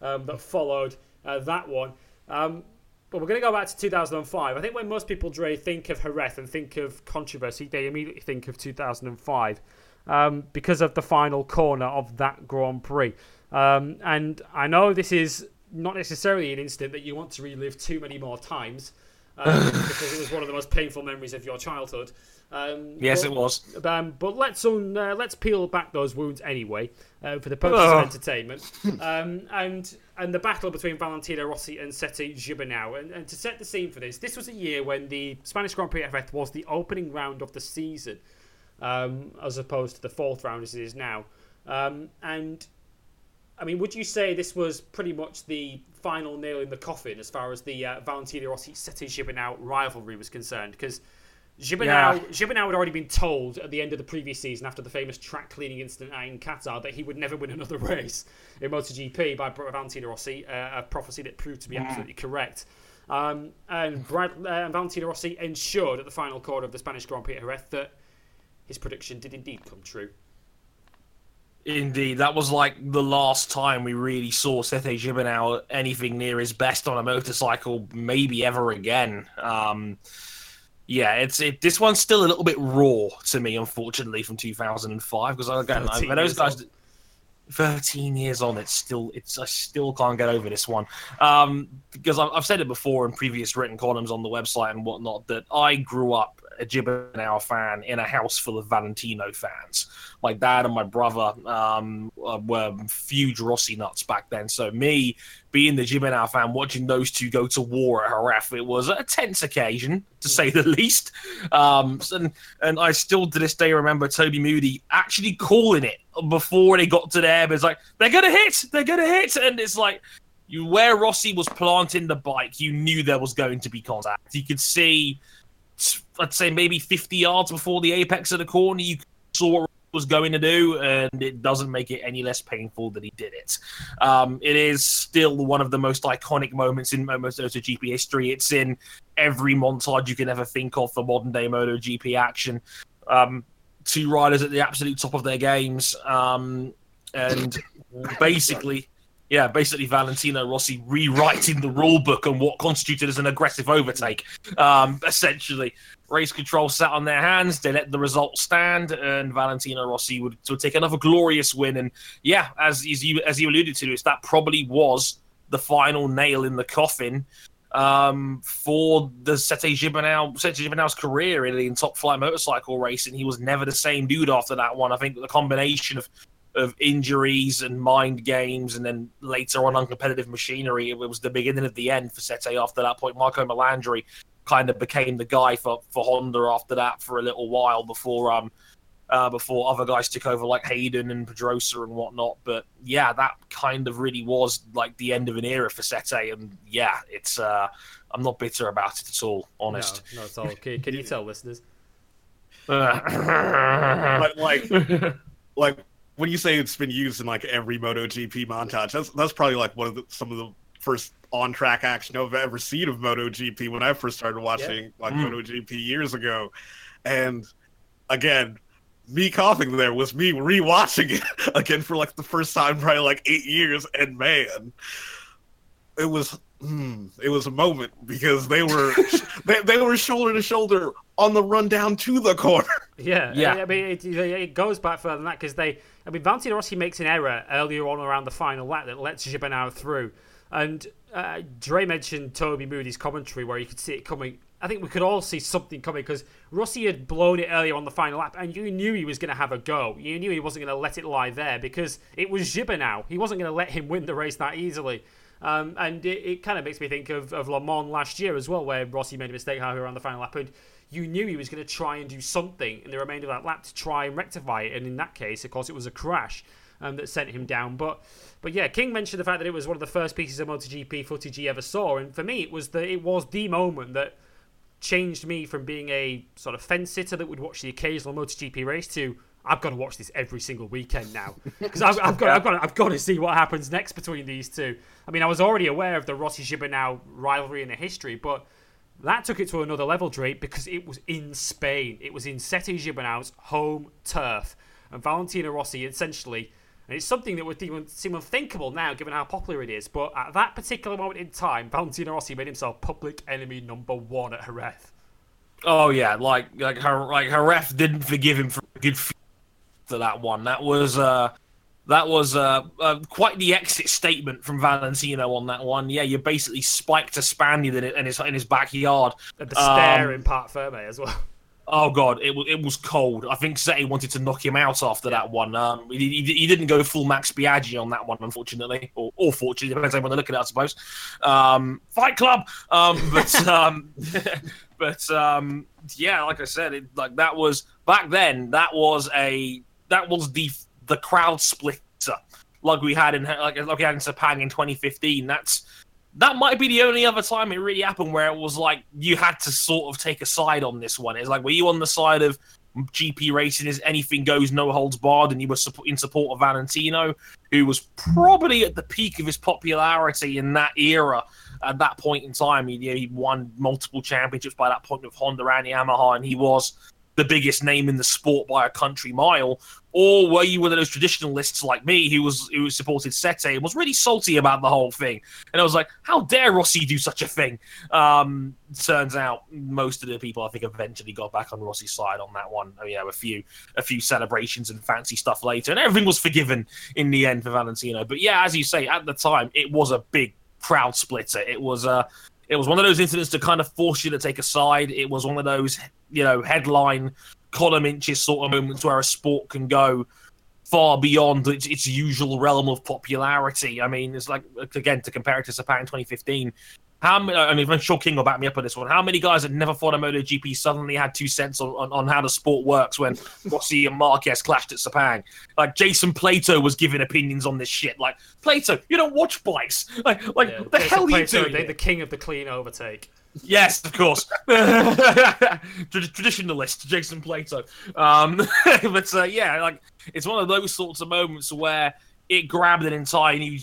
um, that followed uh, that one. Um, but we're going to go back to 2005. I think when most people, Dre, think of Jerez and think of controversy, they immediately think of 2005 um, because of the final corner of that Grand Prix. Um, and I know this is not necessarily an incident that you want to relive too many more times um, because it was one of the most painful memories of your childhood. Um, Yes, but- it was. um, but let's un, uh, let's peel back those wounds anyway uh, for the purpose Ugh. of entertainment. Um, and and the battle between Valentino Rossi and Sete Gibernau. And, and to set the scene for this, this was a year when the Spanish Grand Prix FF was the opening round of the season, um, as opposed to the fourth round as it is now. Um, and I mean, would you say this was pretty much the final nail in the coffin as far as the uh, Valentino Rossi Sete Gibernau rivalry was concerned? Because Gibernau, Yeah. Had already been told at the end of the previous season, after the famous track cleaning incident in Qatar, that he would never win another race in MotoGP by Valentino Rossi, uh, a prophecy that proved to be absolutely correct. Um, and Brad, uh, Valentino Rossi ensured at the final quarter of the Spanish Grand Prix at Jerez that his prediction did indeed come true. Indeed, that was like the last time we really saw Sete Gibernau anything near his best on a motorcycle, maybe ever again. Um, yeah, it's it. This one's still a little bit raw to me, unfortunately, from 2005 because again, I, 13 I those guys. on. 13 years on, it's still it's I still can't get over this one um, because I've, I've said it before in previous written columns on the website and whatnot that I grew up a Gibernau fan in a house full of Valentino fans. My dad and my brother um, uh, were huge Rossi nuts back then, so me being the Gibernau fan, watching those two go to war at Jerez, it was a tense occasion to say the least. Um, and and I still to this day remember Toby Moody actually calling it before they got to there. But it's like they're gonna hit, they're gonna hit, and it's like you where Rossi was planting the bike, you knew there was going to be contact. You could see, I'd say maybe 50 yards before the apex of the corner, you saw was going to do, and it doesn't make it any less painful that he did it. Um, it is still one of the most iconic moments in MotoGP history. It's in every montage you can ever think of for modern day MotoGP action. Um, two riders at the absolute top of their games, um, and basically yeah, basically Valentino Rossi rewriting the rule book on what constituted as an aggressive overtake. Um, essentially, race control sat on their hands. They let the result stand, and Valentino Rossi would, would take another glorious win. And yeah, as, as you as you alluded to, that probably was the final nail in the coffin um, for the Sete Gibernau, Sete Gibernau's career really in top flight motorcycle racing. He was never the same dude after that one. I think the combination of of injuries and mind games, and then later on uncompetitive machinery. It was the beginning of the end for Sete after that point. Marco Melandri kind of became the guy for, for Honda after that for a little while before um uh, before other guys took over like Hayden and Pedrosa and whatnot. But yeah, that kind of really was like the end of an era for Sete, and yeah, it's uh I'm not bitter about it at all, honest. No, not at all. Can, can you tell listeners? Uh, But like, like when you say it's been used in like every MotoGP montage, that's that's probably like one of the, some of the first on track action I've ever seen of MotoGP when I first started watching like Mm. MotoGP years ago, and again. Me coughing there was me rewatching it again for like the first time probably like eight years, and man, it was mm, it was a moment because they were they, they were shoulder to shoulder on the run down to the corner. Yeah, Yeah. I mean, it, it goes back further than that because they, I mean, Valentino Rossi makes an error earlier on around the final lap that lets Gibernau through, and uh, Dre mentioned Toby Moody's commentary where you could see it coming. I think we could all see something coming because Rossi had blown it earlier on the final lap, and you knew he was going to have a go. You knew he wasn't going to let it lie there because it was Gibernau. He wasn't going to let him win the race that easily. Um, and it, it kind of makes me think of, of Le Mans last year as well, where Rossi made a mistake halfway around the final lap, and you knew he was going to try and do something in the remainder of that lap to try and rectify it. And in that case, of course, it was a crash um, that sent him down. But but yeah, King mentioned the fact that it was one of the first pieces of MotoGP footage he ever saw, and for me, it was the it was the moment that changed me from being a sort of fence sitter that would watch the occasional MotoGP race to I've got to watch this every single weekend now because I've, I've got I've got I've got to see what happens next between these two. I mean, I was already aware of the Rossi Gibernau rivalry in the history, but that took it to another level, Drake, because it was in Spain. It was in Sete Gibernau's home turf, and Valentino Rossi essentially. And it's something that would even seem unthinkable now, given how popular it is. But at that particular moment in time, Valentino Rossi made himself public enemy number one at Jerez. Oh yeah, like like like didn't forgive him for good for that one. That was uh that was uh, uh quite the exit statement from Valentino on that one. Yeah, you basically spiked a Spaniard in, it, in his in his backyard. And the stare Um, in Parc Ferme as well. Oh god, it was it was cold. I think Sete wanted to knock him out after that one. Um, he, he, he didn't go full Max Biaggi on that one, unfortunately, or, or fortunately, depends on when they look at it, I suppose. Um, Fight Club. Um, but um, but um, yeah, like I said, it, like that was back then. That was a that was the the crowd splitter like we had in like, like we had in Sepang in 2015. That's that might be the only other time it really happened where it was like you had to sort of take a side on this one. It's like, were you on the side of GP racing is anything goes, no holds barred, and you were in support of Valentino, who was probably at the peak of his popularity in that era. At that point in time, he, he won multiple championships by that point with Honda and Yamaha, and he was the biggest name in the sport by a country mile, or were you one of those traditionalists like me who was who supported Sete and was really salty about the whole thing? And I was like, how dare Rossi do such a thing? Um, turns out most of the people I think eventually got back on Rossi's side on that one. You know, a few a few celebrations and fancy stuff later, and everything was forgiven in the end for Valentino. But yeah, as you say, at the time it was a big crowd splitter. It was a it was one of those incidents to kind of force you to take a side. It was one of those, you know, headline column inches sort of moments where a sport can go far beyond its, its usual realm of popularity. I mean, it's like again to compare it to Sepang in 2015. How many, I mean, I'm sure King will back me up on this one. How many guys that never fought a MotoGP suddenly had two cents on, on, on how the sport works when Rossi and Marquez clashed at Sepang? Like Jason Plato was giving opinions on this shit. Like Plato, you don't watch bikes. Like, like Yeah, the Jason hell are you Plato, doing? the, the king of the clean overtake. Yes, of course. Trad- Traditionalist Jason Plato. Um, but uh, yeah, like it's one of those sorts of moments where it grabbed an entire new,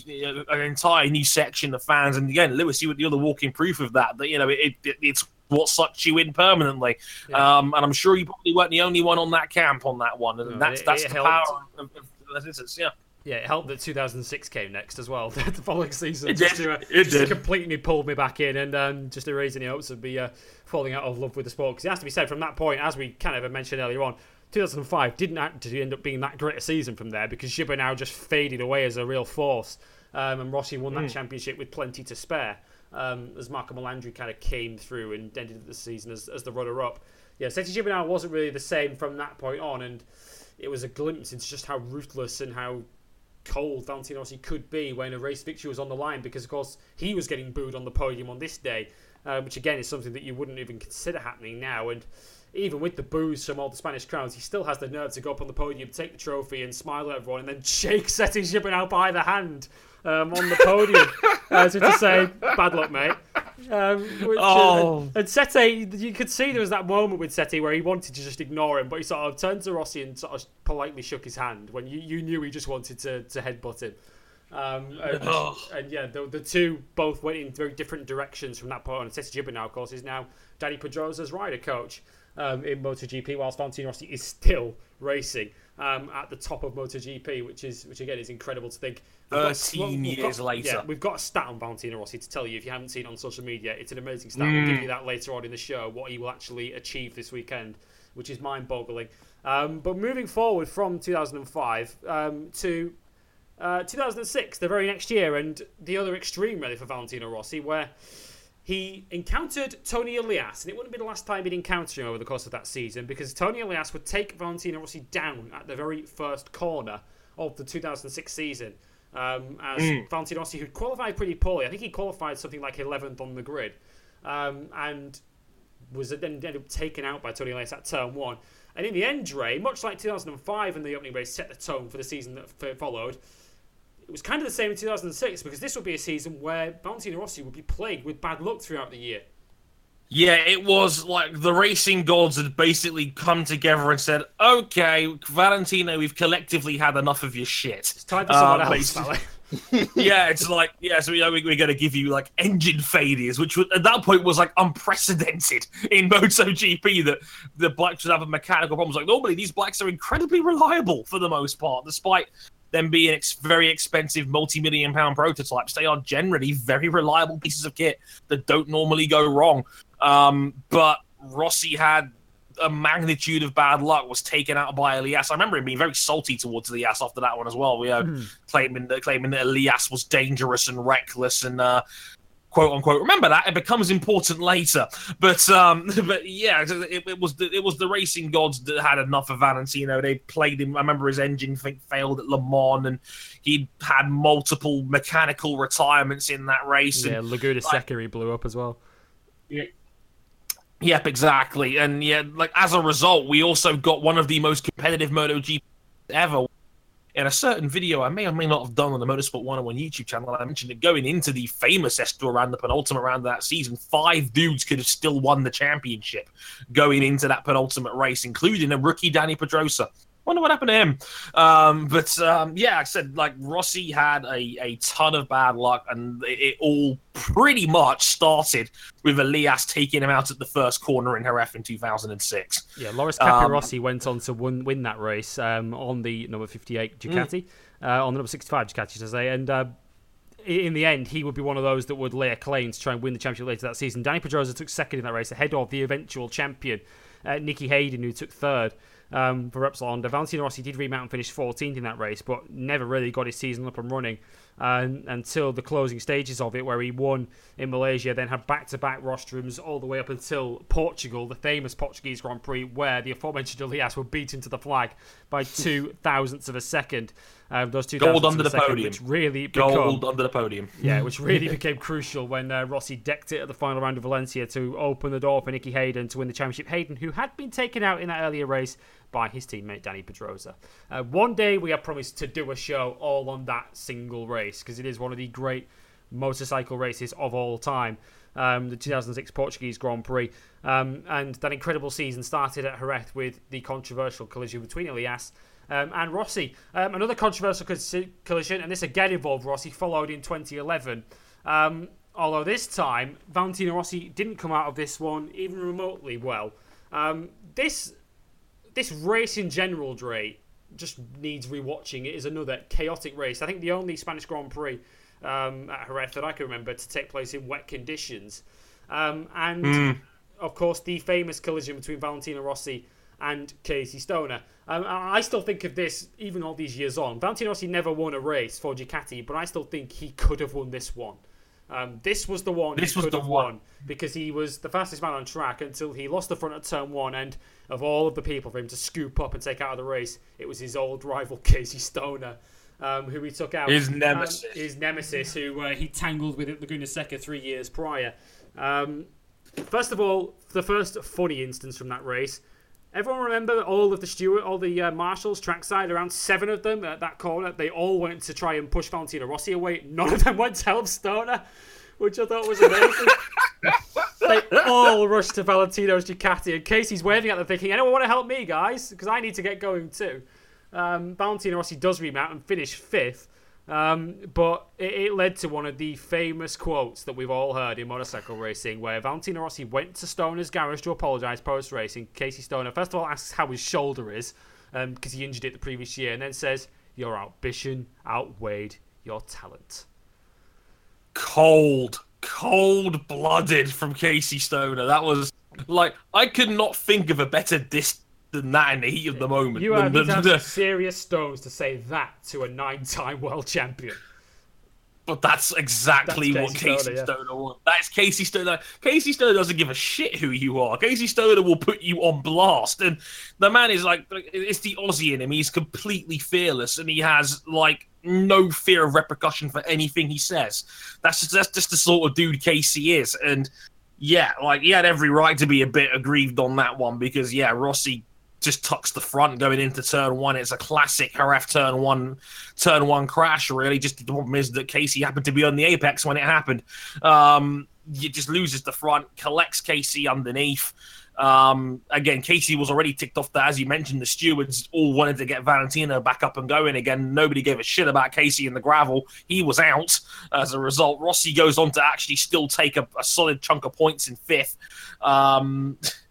an entire new section of fans. And again, Lewis, you you're the walking proof of that. That you know, it, it it's what sucked you in permanently. Yeah. Um, and I'm sure you probably weren't the only one on that camp on that one. And No, that's it- that's it the helped. power of, of, of yeah. Yeah, it helped that 2006 came next as well. the following season, It just did. to, uh, It just did. completely pulled me back in and um, just erasing the hopes of me uh, falling out of love with the sport. Because it has to be said, from that point, as we kind of mentioned earlier on, 2005 didn't actually end up being that great a season from there because Gibernau just faded away as a real force, um, and Rossi won that championship with plenty to spare. Um, as Marco Melandri kind of came through and ended the season as, as the runner-up. Yeah, Sete Gibernau wasn't really the same from that point on, and it was a glimpse into just how ruthless and how cold Valentino Rossi could be when a race victory was on the line because, of course, he was getting booed on the podium on this day, uh, which again is something that you wouldn't even consider happening now. And even with the booze from all the Spanish crowds, he still has the nerve to go up on the podium, take the trophy, and smile at everyone, and then shake Sete Gibernau by the hand um, on the podium as if to say, "Bad luck, mate." Um, which, uh, Oh. and Sete, you could see there was that moment with Sete where he wanted to just ignore him, but he sort of turned to Rossi and sort of politely shook his hand when you, you knew he just wanted to, to headbutt him. Um, and, Oh. and yeah, the, the two both went in very different directions from that point on. Sete Gibernau, of course, is now Dani Pedrosa's rider coach um, in MotoGP, whilst Valentino Rossi is still racing um, at the top of MotoGP, which is which again is incredible to think. We've got- 13 we've years got- later. Yeah, we've got a stat on Valentino Rossi to tell you if you haven't seen it on social media. It's an amazing stat. We'll give you that later on in the show. What he will actually achieve this weekend, which is mind-boggling. Um, but moving forward from 2005 um, to uh, 2006, the very next year, and the other extreme really for Valentino Rossi, where he encountered Toni Elias, and it wouldn't be the last time he'd encounter him over the course of that season, because Toni Elias would take Valentino Rossi down at the very first corner of the 2006 season. Um, as Valentino Rossi, who'd qualified pretty poorly, I think he qualified something like 11th on the grid, um, and was then ended up taken out by Toni Elias at turn one. And in the end, Dre, much like 2005 in the opening race set the tone for the season that followed, it was kind of the same in 2006 because this would be a season where Valentino Rossi would be plagued with bad luck throughout the year. Yeah, it was like the racing gods had basically come together and said, "Okay, Valentino, we've collectively had enough of your shit." It's time for someone Um, else. Yeah, it's like yeah, so we, we're going to give you like engine failures, which was, at that point was like unprecedented in MotoGP. That the blacks would have mechanical problems. Like normally, these blacks are incredibly reliable for the most part, despite them being ex- very expensive, multi-million pound prototypes. They are generally very reliable pieces of kit that don't normally go wrong. Um, but Rossi had a magnitude of bad luck was taken out by Elias. I remember him being very salty towards Elias after that one as well. We uh, claiming that claiming that Elias was dangerous and reckless and uh, quote unquote. Remember that it becomes important later. But um, but yeah, it, it was the, it was the racing gods that had enough of Valentino. They played him. I remember his engine think failed at Le Mans and he had multiple mechanical retirements in that race. yeah, And Laguna Seca he blew up as well. Yep, exactly. And yeah, like as a result, we also got one of the most competitive MotoGP ever. In a certain video I may or may not have done on the Motorsport 101 YouTube channel, I mentioned it going into the famous Estoril round, the penultimate round of that season. Five dudes could have still won the championship going into that penultimate race, including a rookie Dani Pedrosa. Wonder what happened to him. Um, but um, yeah, I said like Rossi had a, a ton of bad luck, and it, it all pretty much started with Elias taking him out at the first corner in Jerez in 2006. Yeah, Loris Um, Capirossi went on to win, win that race um, on the number 58 Ducati, uh, on the number 65 Ducati, should I say, and uh, in the end, he would be one of those that would lay a claim to try and win the championship later that season. Dani Pedrosa took second in that race, ahead of the eventual champion, uh, Nicky Hayden, who took third. Um, for Repsol Honda. Valentino Rossi did remount and finish 14th in that race, but never really got his season up and running um, until the closing stages of it, where he won in Malaysia, then had back-to-back rostrums all the way up until Portugal, the famous Portuguese Grand Prix, where the aforementioned Elias were beaten to the flag by two thousandths of a second. Um, those two Gold under the second, podium. which really become, Gold under the podium. yeah, which really became crucial when uh, Rossi decked it at the final round of Valencia to open the door for Nicky Hayden to win the championship. Hayden, who had been taken out in that earlier race by his teammate Dani Pedrosa. Uh, one day we have promised to do a show all on that single race because it is one of the great motorcycle races of all time. um, the 2006 Portuguese Grand Prix. Um, and that incredible season started at Jerez with the controversial collision between Elias um, and Rossi. Um, another controversial collision, and this again involved Rossi, followed in 2011. Um, although this time, Valentino Rossi didn't come out of this one even remotely well. Um, this this race in general, Dre, just needs rewatching. It is another chaotic race. I think the only Spanish Grand Prix um, at Jerez that I can remember to take place in wet conditions. Um, and Mm. of course, the famous collision between Valentino Rossi and Casey Stoner. Um, I still think of this, even all these years on. Valentino Rossi never won a race for Ducati, but I still think he could have won this one. Um, this was the one This he was could the have one. won because he was the fastest man on track until he lost the front at turn one. And of all of the people for him to scoop up and take out of the race, it was his old rival Casey Stoner. Um, who he took out. His Um, nemesis. his nemesis, who uh, he tangled with at Laguna Seca three years prior. Um, First of all, the first funny instance from that race. Everyone remember all of the Stewart, all the uh, marshals trackside, around seven of them at that corner. They all went to try and push Valentino Rossi away. None of them went to help Stoner, which I thought was amazing. they all rushed to Valentino's Ducati, and Casey's waving at them, thinking, "Anyone want to help me, guys? Because I need to get going too." Um, Valentino Rossi does remount and finish fifth. Um, but it, it led to one of the famous quotes that we've all heard in motorcycle racing, where Valentino Rossi went to Stoner's garage to apologise post racing. Casey Stoner, first of all, asks how his shoulder is, because he injured it the previous year, and then says, Your ambition outweighed your talent. cold, cold blooded from Casey Stoner. That was like I could not think of a better diss than that in the heat of the moment. You have, the- need to have the- some serious stones to say that to a nine time world champion. but that's exactly That's what Casey Casey Stoner, yeah. Stoner was. That's Casey Stoner. Casey Stoner doesn't give a shit who you are. Casey Stoner will put you on blast, and the man is like it's the Aussie in him. He's completely fearless, and he has like no fear of repercussion for anything he says. That's just, that's just the sort of dude Casey is, and yeah, like he had every right to be a bit aggrieved on that one because yeah, Rossi just tucks the front going into turn one. It's a classic Haref turn one, turn one crash. Really, just the problem is that Casey happened to be on the apex when it happened. Um, just loses the front, collects Casey underneath. Um, again, Casey was already ticked off that, as you mentioned, the stewards all wanted to get Valentino back up and going again. Nobody gave a shit about Casey in the gravel. He was out as a result. Rossi goes on to actually still take a, a solid chunk of points in fifth. Um,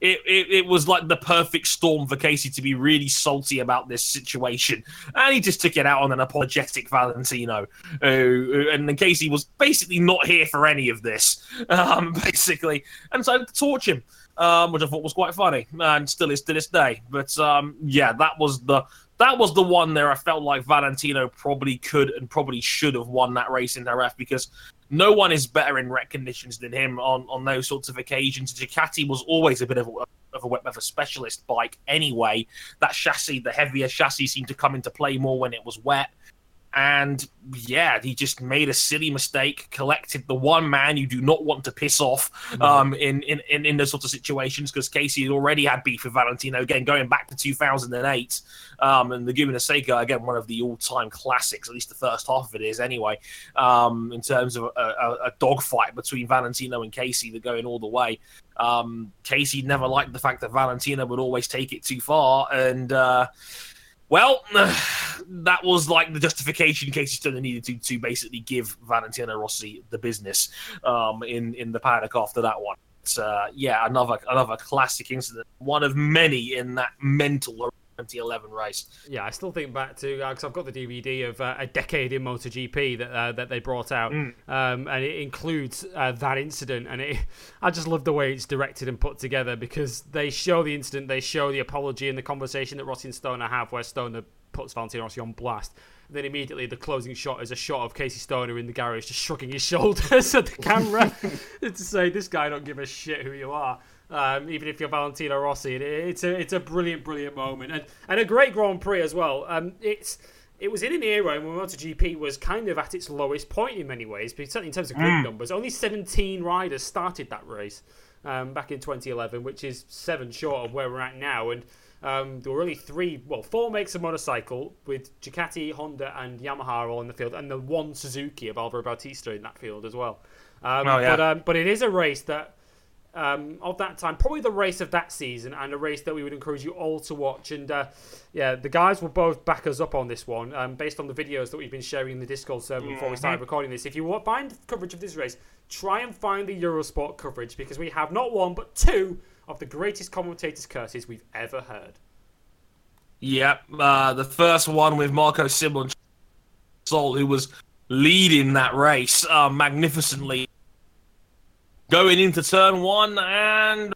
it, it, it was like the perfect storm for Casey to be really salty about this situation. And he just took it out on an apologetic Valentino. Uh, and then Casey was basically not here for any of this, um, basically. And so to torch him, um, which I thought was quite funny and still is to this day. But um, yeah, that was the. That was the one there. I felt like Valentino probably could and probably should have won that race in Jerez because no one is better in wet conditions than him on, on those sorts of occasions. Ducati was always a bit of a, of a wet weather specialist bike anyway. That chassis, the heavier chassis, seemed to come into play more when it was wet. And yeah, he just made a silly mistake, collected the one man you do not want to piss off um, in, in, in, in those sorts of situations because Casey had already had beef with Valentino again, going back to 2008. Um, and the Laguna Seca, again, one of the all time classics, at least the first half of it is anyway, um, in terms of a, a, a dogfight between Valentino and Casey they're going all the way. Um, Casey never liked the fact that Valentino would always take it too far. And, uh, well, that was like the justification Casey Stoner needed to to basically give Valentino Rossi the business um, in in the paddock after that one. It's, uh, yeah, another another classic incident, one of many in that mental 2011 race. Yeah, I still think back to because I've got the DVD of uh, a decade in MotoGP that uh, that they brought out, Mm. um, and it includes uh, that incident. And it, I just love the way it's directed and put together because they show the incident, they show the apology and the conversation that Rossi and Stoner have, where Stoner puts Valentino Rossi on blast. And then immediately the closing shot is a shot of Casey Stoner in the garage just shrugging his shoulders at the camera to say, "This guy don't give a shit who you are." Um, even if you're Valentino Rossi. It, it's a it's a brilliant, brilliant moment, and and a great Grand Prix as well. Um, it's it was in an era when MotoGP was kind of at its lowest point in many ways, but certainly in terms of grid numbers, only 17 riders started that race um, back in 2011, which is seven short of where we're at now, and. Um, there were only three, well, four makes of motorcycle with Ducati, Honda, and Yamaha all in the field, and the one Suzuki of Alvaro Bautista in that field as well. Um, Oh, yeah. But um, but it is a race that um, of that time, probably the race of that season, and a race that we would encourage you all to watch. And uh, yeah, the guys will both back us up on this one, um, based on the videos that we've been sharing in the Discord server before we started recording this. If you want find coverage of this race, try and find the Eurosport coverage because we have not one but two of the greatest commentators' curses we've ever heard. Yep, uh, the first one with Marco Simon who was leading that race uh, magnificently, going into turn one, and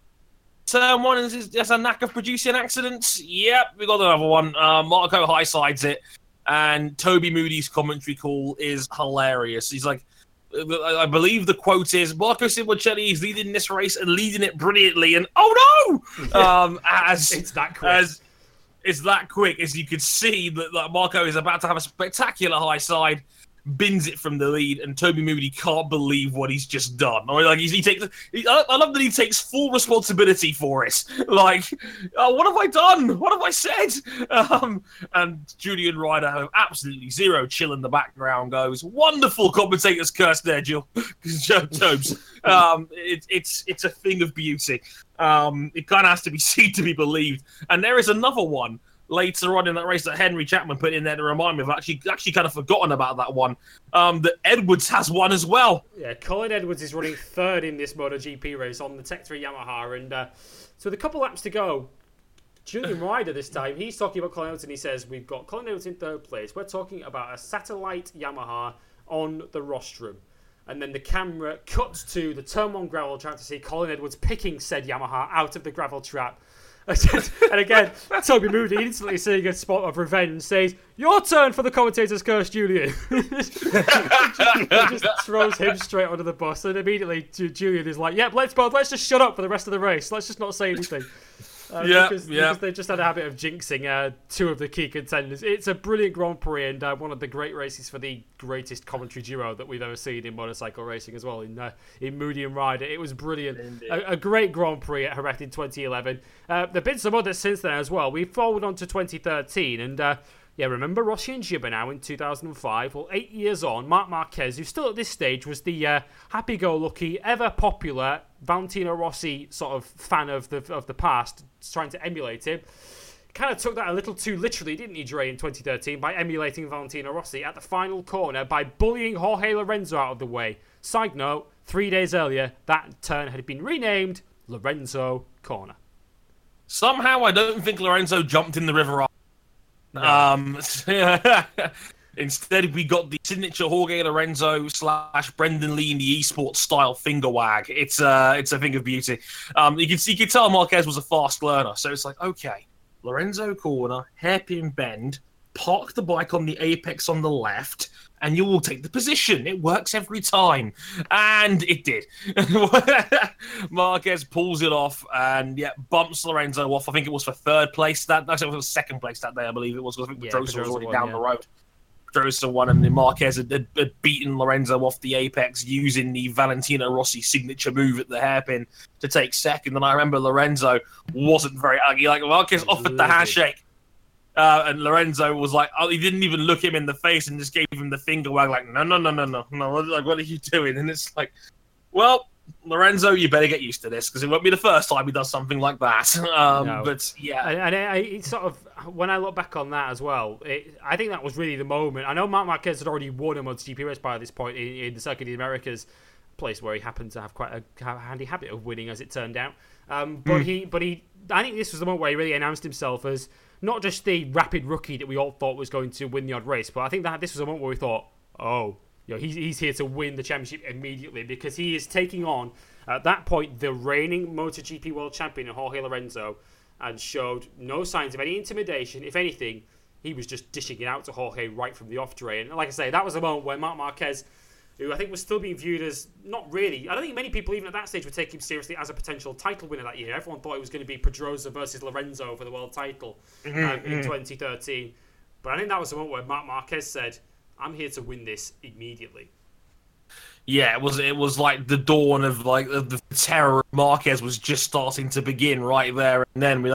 turn one is just a knack of producing accidents. Yep, we got another one. Uh, Marco high sides it, and Toby Moody's commentary call is hilarious. He's like. I I believe the quote is Marco Simoncelli is leading this race and leading it brilliantly, and oh no! Um, as It's that quick. as it's that quick as you could see that, that Marco is about to have a spectacular high side, bins it from the lead, and Toby Moody can't believe what he's just done. I mean, like he's, he takes, he, I I love that he takes full responsibility for it. Like, oh, what have I done? What have I said? Um, and Julian Ryder, have absolutely zero chill in the background, goes wonderful commentator's curse there, Jill. Joe Tobes. Um, it, it's it's a thing of beauty. Um, it kind of has to be seen to be believed. And there is another one later on in that race that Henry Chapman put in there to remind me of. Actually, actually kind of forgotten about that one. Um, that Edwards has one as well. Yeah, Colin Edwards is running third in this MotoGP race on the Tech 3 Yamaha, and uh, so with a couple laps to go, Julian Ryder this time, he's talking about Colin Edwards, and he says, We've got Colin Edwards in third place. We're talking about a satellite Yamaha on the rostrum. And then the camera cuts to the turn one gravel trap to see Colin Edwards picking said Yamaha out of the gravel trap. and again, Toby Moody instantly seeing a spot of revenge says, Your turn for the commentator's curse, Julian. just throws him straight under the bus, and immediately Julian is like, "Yep, let's both let's just shut up for the rest of the race. Let's just not say anything." Uh, Yeah, because, yeah. because they just had a habit of jinxing uh, two of the key contenders. It's a brilliant Grand Prix and uh, one of the great races for the greatest commentary duo that we've ever seen in motorcycle racing as well. In uh, in Moody and Ryder, it was brilliant. A, a great Grand Prix at Jerez in 2011. Uh, there've been some others since then as well. We forward on to 2013 and. Uh, yeah, remember Rossi and Gibber in 2005? Well, eight years on, Marc Marquez, who still at this stage was the uh, happy-go-lucky, ever-popular Valentino Rossi sort of fan of the of the past, trying to emulate him, kind of took that a little too literally, didn't he, Dre, in 2013, by emulating Valentino Rossi at the final corner by bullying Jorge Lorenzo out of the way. Side note, three days earlier, that turn had been renamed Lorenzo Corner. Somehow, I don't think Lorenzo jumped in the river. Um, instead, we got the signature Jorge Lorenzo slash Brendan Lee in the esports style finger wag. It's uh, it's a thing of beauty. Um, you can see, you can tell Marquez was a fast learner, so it's like okay, Lorenzo corner, hairpin bend, park the bike on the apex on the left. And you will take the position. It works every time, and it did. Marquez pulls it off, and yeah, bumps Lorenzo off. I think it was for third place. That actually it was second place that day, I believe it was. 'cause I think Yeah, Pedrosa was already won, down yeah. the road. Pedrosa won, and then Marquez had, had, had beaten Lorenzo off the apex using the Valentino Rossi signature move at the hairpin to take second. And I remember Lorenzo wasn't very ugly. Like Marquez offered the handshake. Uh, and Lorenzo was like, oh, he didn't even look him in the face and just gave him the finger wag, like, no, no, no, no, no, no. Like, what are you doing? And it's like, well, Lorenzo, you better get used to this because it won't be the first time he does something like that. Um, No. But yeah, And, and I, it sort of, when I look back on that as well, it, I think that was really the moment. I know Marc Marquez had already won a MotoGP race by this point in, in the Circuit of the Americas, place where he happened to have quite a handy habit of winning, as it turned out. Um, but he, but he, I think this was the moment where he really announced himself as not just the rapid rookie that we all thought was going to win the odd race, but I think that this was a moment where we thought, oh, you know, he's, he's here to win the championship immediately because he is taking on, at that point, the reigning MotoGP world champion, Jorge Lorenzo, and showed no signs of any intimidation. If anything, he was just dishing it out to Jorge right from the off drain. And like I say, that was a moment where Marc Marquez, who I think was still being viewed as not really, I don't think many people even at that stage would take him seriously as a potential title winner that year. Everyone thought it was going to be Pedrosa versus Lorenzo for the world title um, in 2013. But I think that was the moment where Marc Marquez said, I'm here to win this immediately. yeah, it was it was like the dawn of like of the terror of Marquez was just starting to begin right there and then. We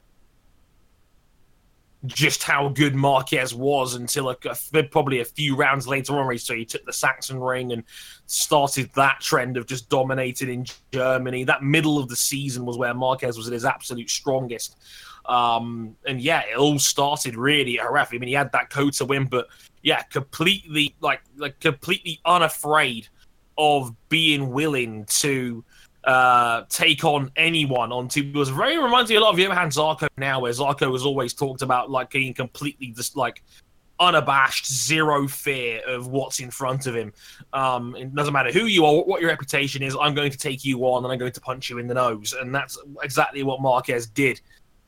just how good Marquez was until a, a, probably a few rounds later on. So he took the Sachsenring and started that trend of just dominating in Germany. That middle of the season was where Marquez was at his absolute strongest. Um, and yeah, it all started really Jerez. I mean, he had that COTA win, but yeah, completely like like completely unafraid of being willing to uh, take on anyone on two wheels. Very reminds me a lot of Johann Zarco now, where Zarco has always talked about like being completely just like unabashed, zero fear of what's in front of him. Um, it doesn't matter who you are, what your reputation is. I'm going to take you on, and I'm going to punch you in the nose, and that's exactly what Marquez did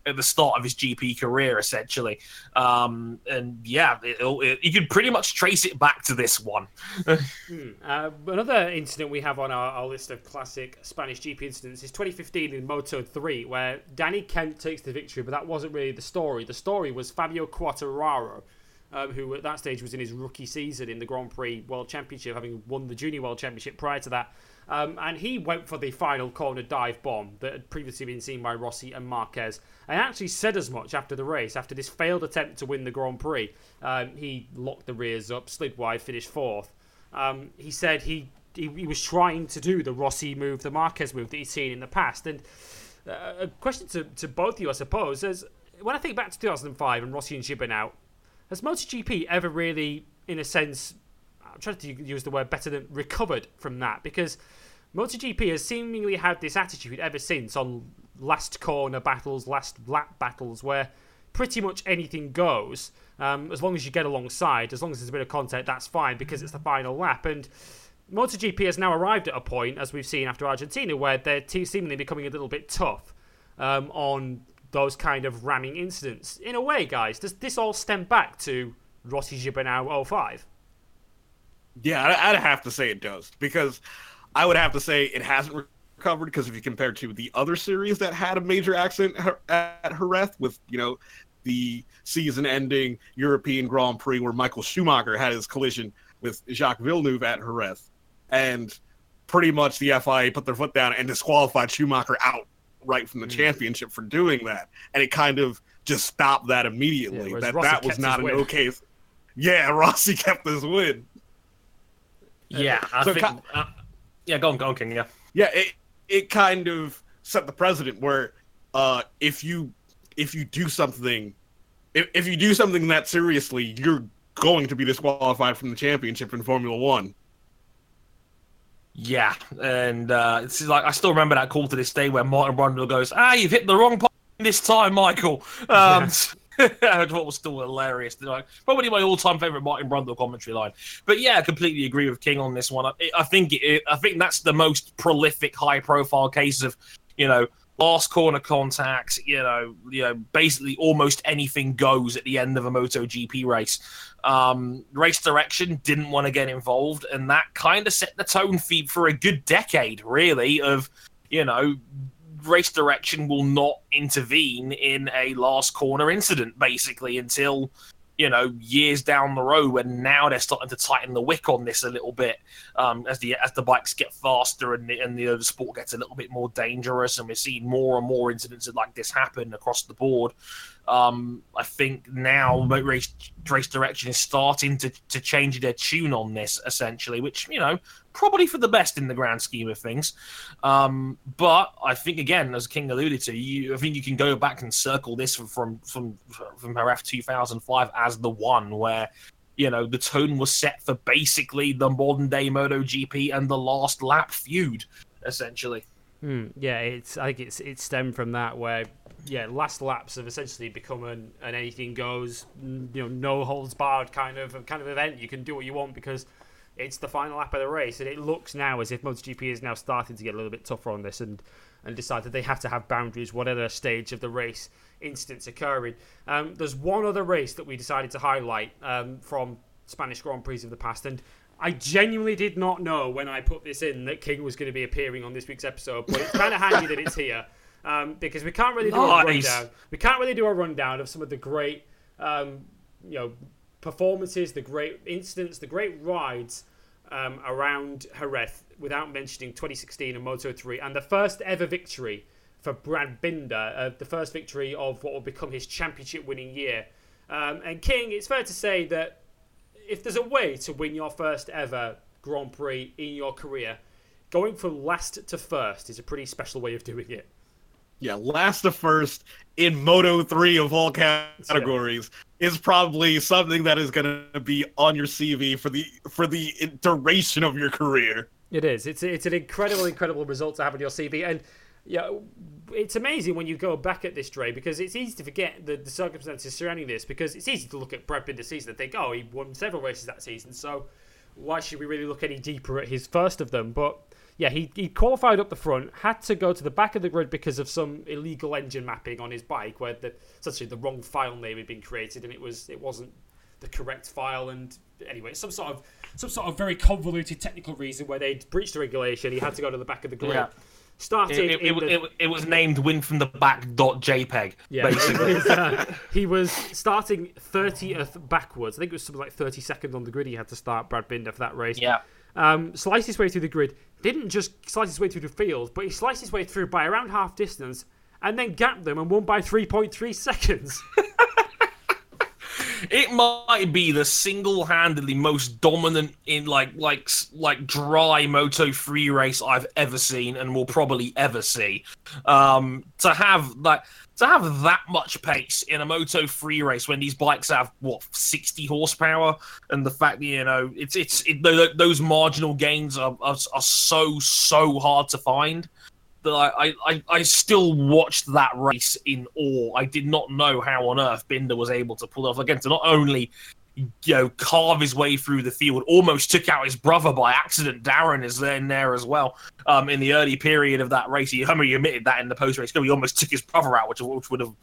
at the start of his GP career, essentially. Um, and yeah, it, it, you can pretty much trace it back to this one. hmm. uh, another incident we have on our, our, list of classic Spanish GP incidents is 2015 in Moto 3, where Danny Kent takes the victory, but that wasn't really the story. The story was Fabio Quartararo. Um, who at that stage was in his rookie season in the Grand Prix World Championship, having won the Junior World Championship prior to that. Um, and he went for the final corner dive bomb that had previously been seen by Rossi and Marquez. And actually said as much after the race, after this failed attempt to win the Grand Prix. Um, he locked the rears up, slid wide, finished fourth. Um, he said he, he, he was trying to do the Rossi move, the Marquez move that he'd seen in the past. And uh, a question to, to both of you, I suppose, is when I think back to 2005 and Rossi and out, has MotoGP ever really, in a sense, I'm trying to use the word better than recovered from that because MotoGP has seemingly had this attitude ever since on last corner battles, last lap battles, where pretty much anything goes. Um, as long as you get alongside, as long as there's a bit of contact, that's fine because it's the final lap. And MotoGP has now arrived at a point, as we've seen after Argentina, where they're seemingly becoming a little bit tough um, on those kind of ramming incidents. In a way, guys, does this all stem back to Rossi Gibernau 05? Yeah, I'd have to say it does because I would have to say it hasn't recovered because if you compare to the other series that had a major accident at Jerez with you know the season-ending European Grand Prix where Michael Schumacher had his collision with Jacques Villeneuve at Jerez, and pretty much the FIA put their foot down and disqualified Schumacher out right from the mm. championship for doing that, and it kind of just stopped that immediately. Yeah, that that was not an win. okay. Yeah, Rossi kept his win. Yeah, I so think. uh, yeah, go on, go on, King. Yeah, yeah. It it kind of set the precedent where uh, if you if you do something, if, if you do something that seriously, you're going to be disqualified from the championship in Formula One. Yeah, and uh, it's like I still remember that call to this day where Martin Brundle goes, "Ah, you've hit the wrong part this time, Michael." Um, yes. what was still hilarious. Like, probably my all-time favorite Martin Brundle commentary line. But yeah, I completely agree with King on this one. I, I think it, I think that's the most prolific, high-profile case of you know last corner contact. You know, you know, basically almost anything goes at the end of a MotoGP race. Um, race direction didn't want to get involved, and that kind of set the tone feed for a good decade, really, of you know race direction will not intervene in a last corner incident, basically, until you know years down the road And now they're starting to tighten the wick on this a little bit um, as the as the bikes get faster and the, and the, sport gets a little bit more dangerous and we're seeing more and more incidents like this happen across the board um, I think now race race direction is starting to, to change their tune on this essentially, which you know probably for the best in the grand scheme of things. Um, but I think again, as King alluded to, you, I think you can go back and circle this from from from, from Jerez 2005 as the one where you know the tone was set for basically the modern day MotoGP and the last lap feud essentially. Hmm, yeah, it's I think it's it stemmed from that where yeah, last laps have essentially become an, an anything goes, you know, no holds barred kind of kind of event. You can do what you want because it's the final lap of the race, and it looks now as if MotoGP is now starting to get a little bit tougher on this and and decide that they have to have boundaries, whatever stage of the race instance occurring. Um, there's one other race that we decided to highlight um, from Spanish Grand Prix of the past, and I genuinely did not know when I put this in that King was going to be appearing on this week's episode, but it's kind of handy that it's here um, because we can't really do nice. a rundown. We can't really do a rundown of some of the great, um, you know, performances, the great incidents, the great rides um, around Jerez without mentioning 2016 and Moto 3 and the first ever victory for Brad Binder, uh, the first victory of what will become his championship winning year. Um, and King, it's fair to say that if there's a way to win your first ever Grand Prix in your career, going from last to first is a pretty special way of doing it. Yeah, last to first in Moto 3 of all categories is probably something that is going to be on your CV for the for the duration of your career. It is. It's it's an incredible, incredible result to have on your CV, and yeah, it's amazing when you go back at this, Dre, because it's easy to forget the, the circumstances surrounding this. Because it's easy to look at Brad Binder's season and think, oh, he won several races that season, so why should we really look any deeper at his first of them? But yeah, he, he qualified up the front, had to go to the back of the grid because of some illegal engine mapping on his bike, where the essentially the wrong file name had been created and it was it wasn't the correct file. And anyway, some sort of some sort of very convoluted technical reason where they breached the regulation. He had to go to the back of the grid. Yeah. Started. It, it, the- it, it was named "Win from the Back" dot JPEG. Yeah, basically. he was, uh, he was starting 30th backwards. I think it was something like 32nd on the grid. He had to start Brad Binder for that race. Yeah. Um, sliced his way through the grid. Didn't just slice his way through the field, but he sliced his way through by around half distance and then gapped them and won by 3.3 seconds. It might be the single-handedly most dominant in like like like dry Moto 3 race I've ever seen and will probably ever see. Um, to have like to have that much pace in a Moto 3 race when these bikes have what 60 horsepower and the fact that you know it's it's it, those marginal gains are, are are so so hard to find that I, I, I still watched that race in awe. I did not know how on earth Binder was able to pull off again to not only you know carve his way through the field, almost took out his brother by accident. Darryn is in there as well. Um, in the early period of that race, he, I admitted that in the post race. He almost took his brother out, which, which would have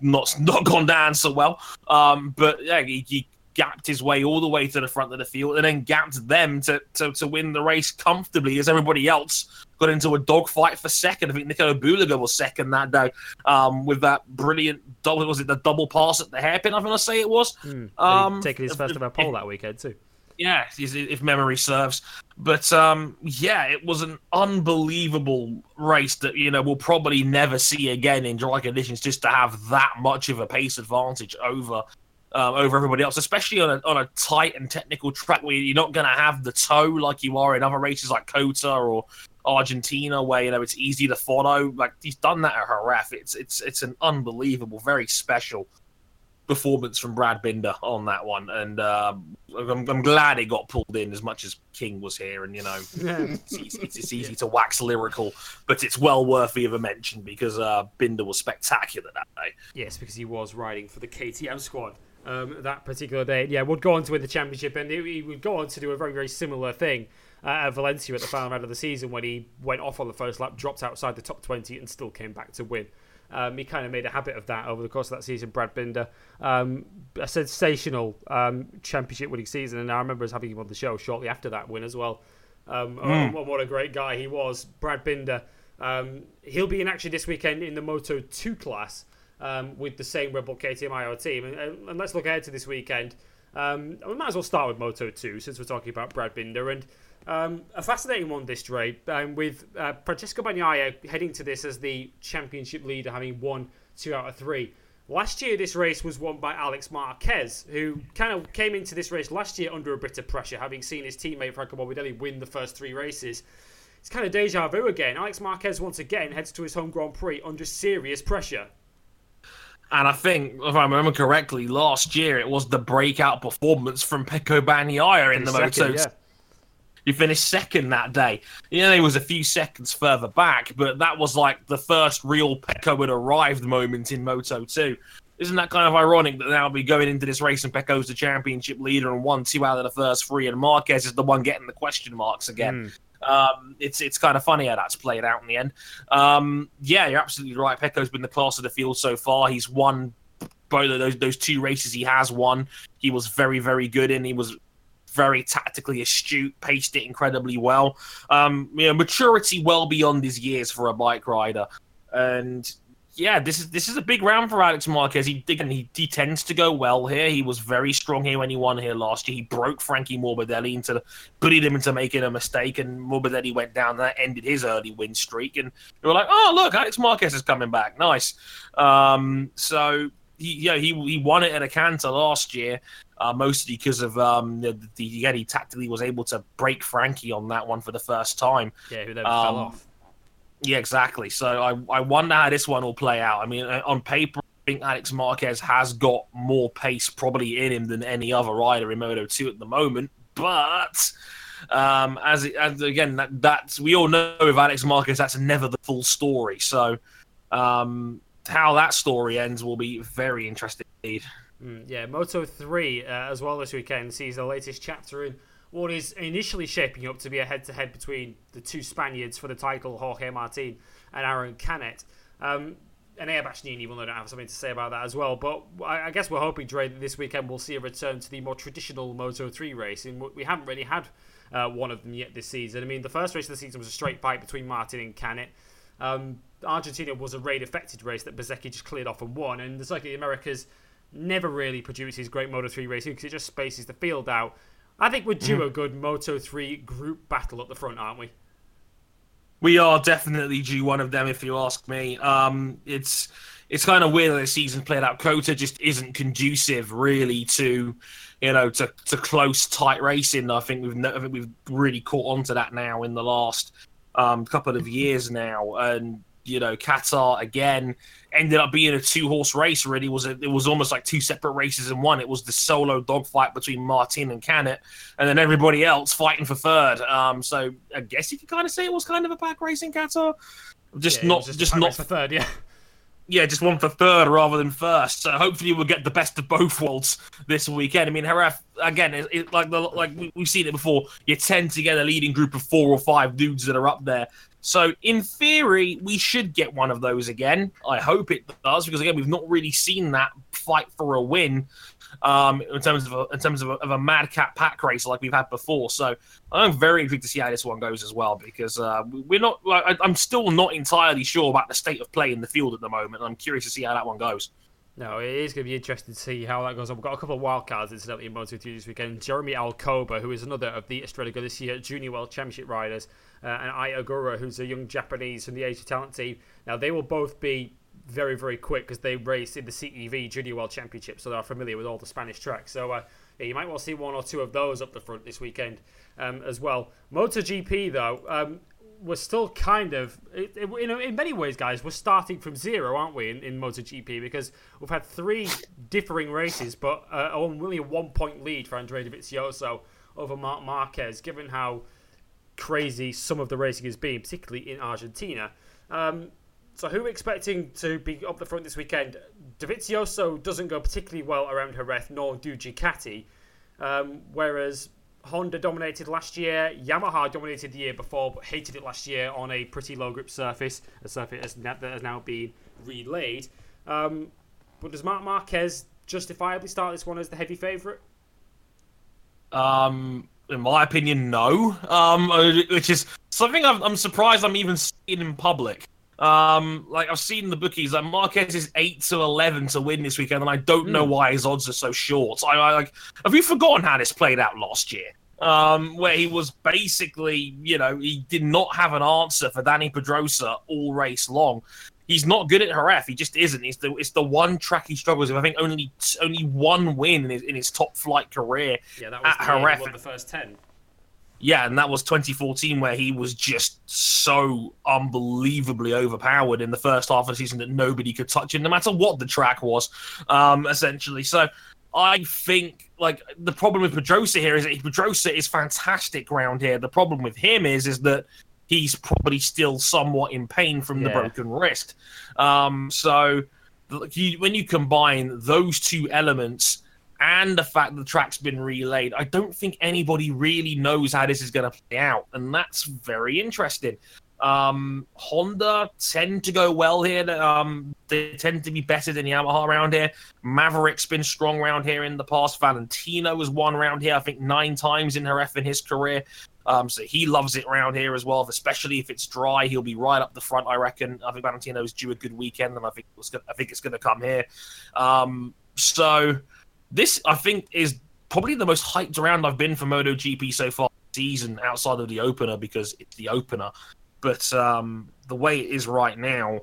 not not gone down so well. Um, but yeah, he, he gapped his way all the way to the front of the field and then gapped them to, to, to win the race comfortably as everybody else got into a dogfight for second. I think Nico Bulega was second that day um, with that brilliant double. Was it the double pass at the hairpin? I'm going to say it was. Um, Um, taking his first ever pole that weekend too. Yeah, if if memory serves. But um, yeah, it was an unbelievable race that you know we'll probably never see again in dry conditions. Just to have that much of a pace advantage over um, over everybody else, especially on a on a tight and technical track where you're not going to have the toe like you are in other races like COTA or Argentina, where you know it's easy to follow. Like he's done that at Jerez. It's it's it's an unbelievable, very special performance from Brad Binder on that one, and um, I'm, I'm glad it got pulled in as much as King was here, and you know it's easy, it's, it's easy to wax lyrical, but it's well worthy of a mention because uh, Binder was spectacular that day. Yes, because he was riding for the KTM squad um, that particular day. Yeah, would go on to win the championship, and he, would go on to do a very, very similar thing uh, at Valencia at the final round of the season when he went off on the first lap, dropped outside the top 20, and still came back to win. Um, he kind of made a habit of that over the course of that season. Brad Binder, um, a sensational um, championship winning season, and I remember us having him on the show shortly after that win as well. Um, oh, what a great guy he was, Brad Binder. Um, he'll be in action this weekend in the Moto 2 class um, with the same Red Bull KTM Ajo team. And, and, let's look ahead to this weekend. Um, we might as well start with Moto 2 since we're talking about Brad Binder. And um, a fascinating one this Dre, um, with uh, Francesco Bagnaia heading to this as the championship leader, having won two out of three. Last year, this race was won by Alex Marquez, who kind of came into this race last year under a bit of pressure, having seen his teammate Franco Morbidelli win the first three races. It's kind of deja vu again. Alex Marquez once again heads to his home Grand Prix under serious pressure. And I think, if I remember correctly, last year it was the breakout performance from Pecco Bagnaia in the Second, Moto yeah. He finished second that day. You know, he was a few seconds further back, but that was like the first real Pecco had arrived moment in Moto 2. Isn't that kind of ironic that now we going into this race and Pecco's the championship leader and one, two out of the first three, and Marquez is the one getting the question marks again? Hmm. Um, it's it's kind of funny how that's played out in the end. Um, yeah, you're absolutely right. Pecco's been the class of the field so far. He's won both of those those two races. He has won. He was very very good in. He was very tactically astute, paced it incredibly well. Um, you know, maturity well beyond his years for a bike rider, and yeah, this is this is a big round for Alex Marquez. He again, he, he tends to go well here. He was very strong here when he won here last year. He broke Frankie Morbidelli into bullied him into making a mistake, and Morbidelli went down. That ended his early win streak, and they were like, "Oh, look, Alex Marquez is coming back. Nice." Um, so he, yeah, he he won it at a canter last year, uh, mostly because of um, the, the yeah, he tactically was able to break Frankie on that one for the first time. Yeah, who then fell Um, off. Yeah, exactly. So I I wonder how this one will play out. I mean, uh, on paper, I think Alex Marquez has got more pace probably in him than any other rider in Moto 2 at the moment, but. Um, as, as again, that, that's we all know with Alex Marquez, that's never the full story. So, um, how that story ends will be very interesting indeed. Mm, yeah, Moto 3 uh, as well this weekend sees the latest chapter in what is initially shaping up to be a head to head between the two Spaniards for the title, Jorge Martin and Aron Canet. Um, and will no doubt have something to say about that as well. But I, I guess we're hoping, Dre, that this weekend we'll see a return to the more traditional Moto 3 racing. We haven't really had uh, one of them yet this season. I mean, the first race of the season was a straight fight between Martin and Canet. Um, Argentina was a raid affected race that Bezecchi just cleared off and won. And the Circuit of the Americas never really produces great Moto 3 racing because it just spaces the field out. I think we're due a good Moto 3 group battle at the front, aren't we? We are definitely due one of them, if you ask me. Um, it's it's kind of weird that the season played out. COTA just isn't conducive, really, to you know to, to close, tight racing. I think we've I think we've really caught on to that now in the last um, couple of years now, and you know Qatar again ended up being a two horse race. Really, was a, it was almost like two separate races in one. It was the solo dogfight between Martin and Canet, and then everybody else fighting for third. Um, so I guess you could kind of say it was kind of a pack race in Qatar. Just Yeah, not, was just, not for third, yeah. yeah, just one for third rather than first. So hopefully we'll get the best of both worlds this weekend. I mean, Jerez again, it, it, like the, like we- we've seen it before. You tend to get a leading group of four or five dudes that are up there. So in theory, we should get one of those again. I hope it does because again, we've not really seen that fight for a win um, in terms of a, in terms of a, of a madcap pack race like we've had before. So I'm very intrigued to see how this one goes as well because uh, we're not. I- I'm still not entirely sure about the state of play in the field at the moment. I'm curious to see how that one goes. No, it is going to be interesting to see how that goes. We've got a couple of wild cards, incidentally, in Moto 2 this weekend. Jeremy Alcoba, who is another of the Estrella Galicia Junior World Championship riders, uh, and Ai Ogura, who's a young Japanese from the Asia Talent team. Now, they will both be very, very quick because they race in the CEV Junior World Championship, so they are familiar with all the Spanish tracks. So, uh, yeah, you might well see one or two of those up the front this weekend um, as well. MotoGP, though, um, we're still kind of, it, it, know, in many ways, guys, we're starting from zero, aren't we, in, in MotoGP? Because we've had three differing races, but uh, only a one point lead for Andrea Dovizioso over Marc Marquez, given how crazy some of the racing has been, particularly in Argentina. Um, so, who are we expecting to be up the front this weekend? Dovizioso doesn't go particularly well around Jerez, nor do Ducati. Um, whereas Honda dominated last year, Yamaha dominated the year before, but hated it last year on a pretty low grip surface, a surface that has now been relayed. Um, but does Marc Marquez justifiably start this one as the heavy favourite? Um, in my opinion, no. Um, uh, which is something I'm, I'm surprised I'm even seeing in public. Um, like I've seen the bookies, like Marquez is eight to eleven to win this weekend, and I don't know why his odds are so short. I, I like, have you forgotten how this played out last year? Um, where he was basically, you know, he did not have an answer for Dani Pedrosa all race long. He's not good at Jerez. He just isn't. It's the it's the one track he struggles with. I think only only one win in his, in his top flight career Yeah, that was At he won the first 10. yeah, and that was 2014, where he was just so unbelievably overpowered in the first half of the season that nobody could touch him, no matter what the track was, um, essentially. So I think like the problem with Pedrosa here is that Pedrosa is fantastic round here. The problem with him is is that he's probably still somewhat in pain from the broken wrist. Um, so you, when you combine those two elements and the fact the track's been relayed, I don't think anybody really knows how this is going to play out, and that's very interesting. Um, Honda tend to go well here. Um, they tend to be better than Yamaha around here. Maverick's been strong around here in the past. Valentino has won around here, I think, nine times in her F in his career. Um, so he loves it around here as well, especially if it's dry. He'll be right up the front, I reckon. I think Valentino's due a good weekend, and I think it's gonna, I think it's going to come here. Um, so this, I think, is probably the most hyped round I've been for MotoGP so far season, outside of the opener because it's the opener. But um, the way it is right now,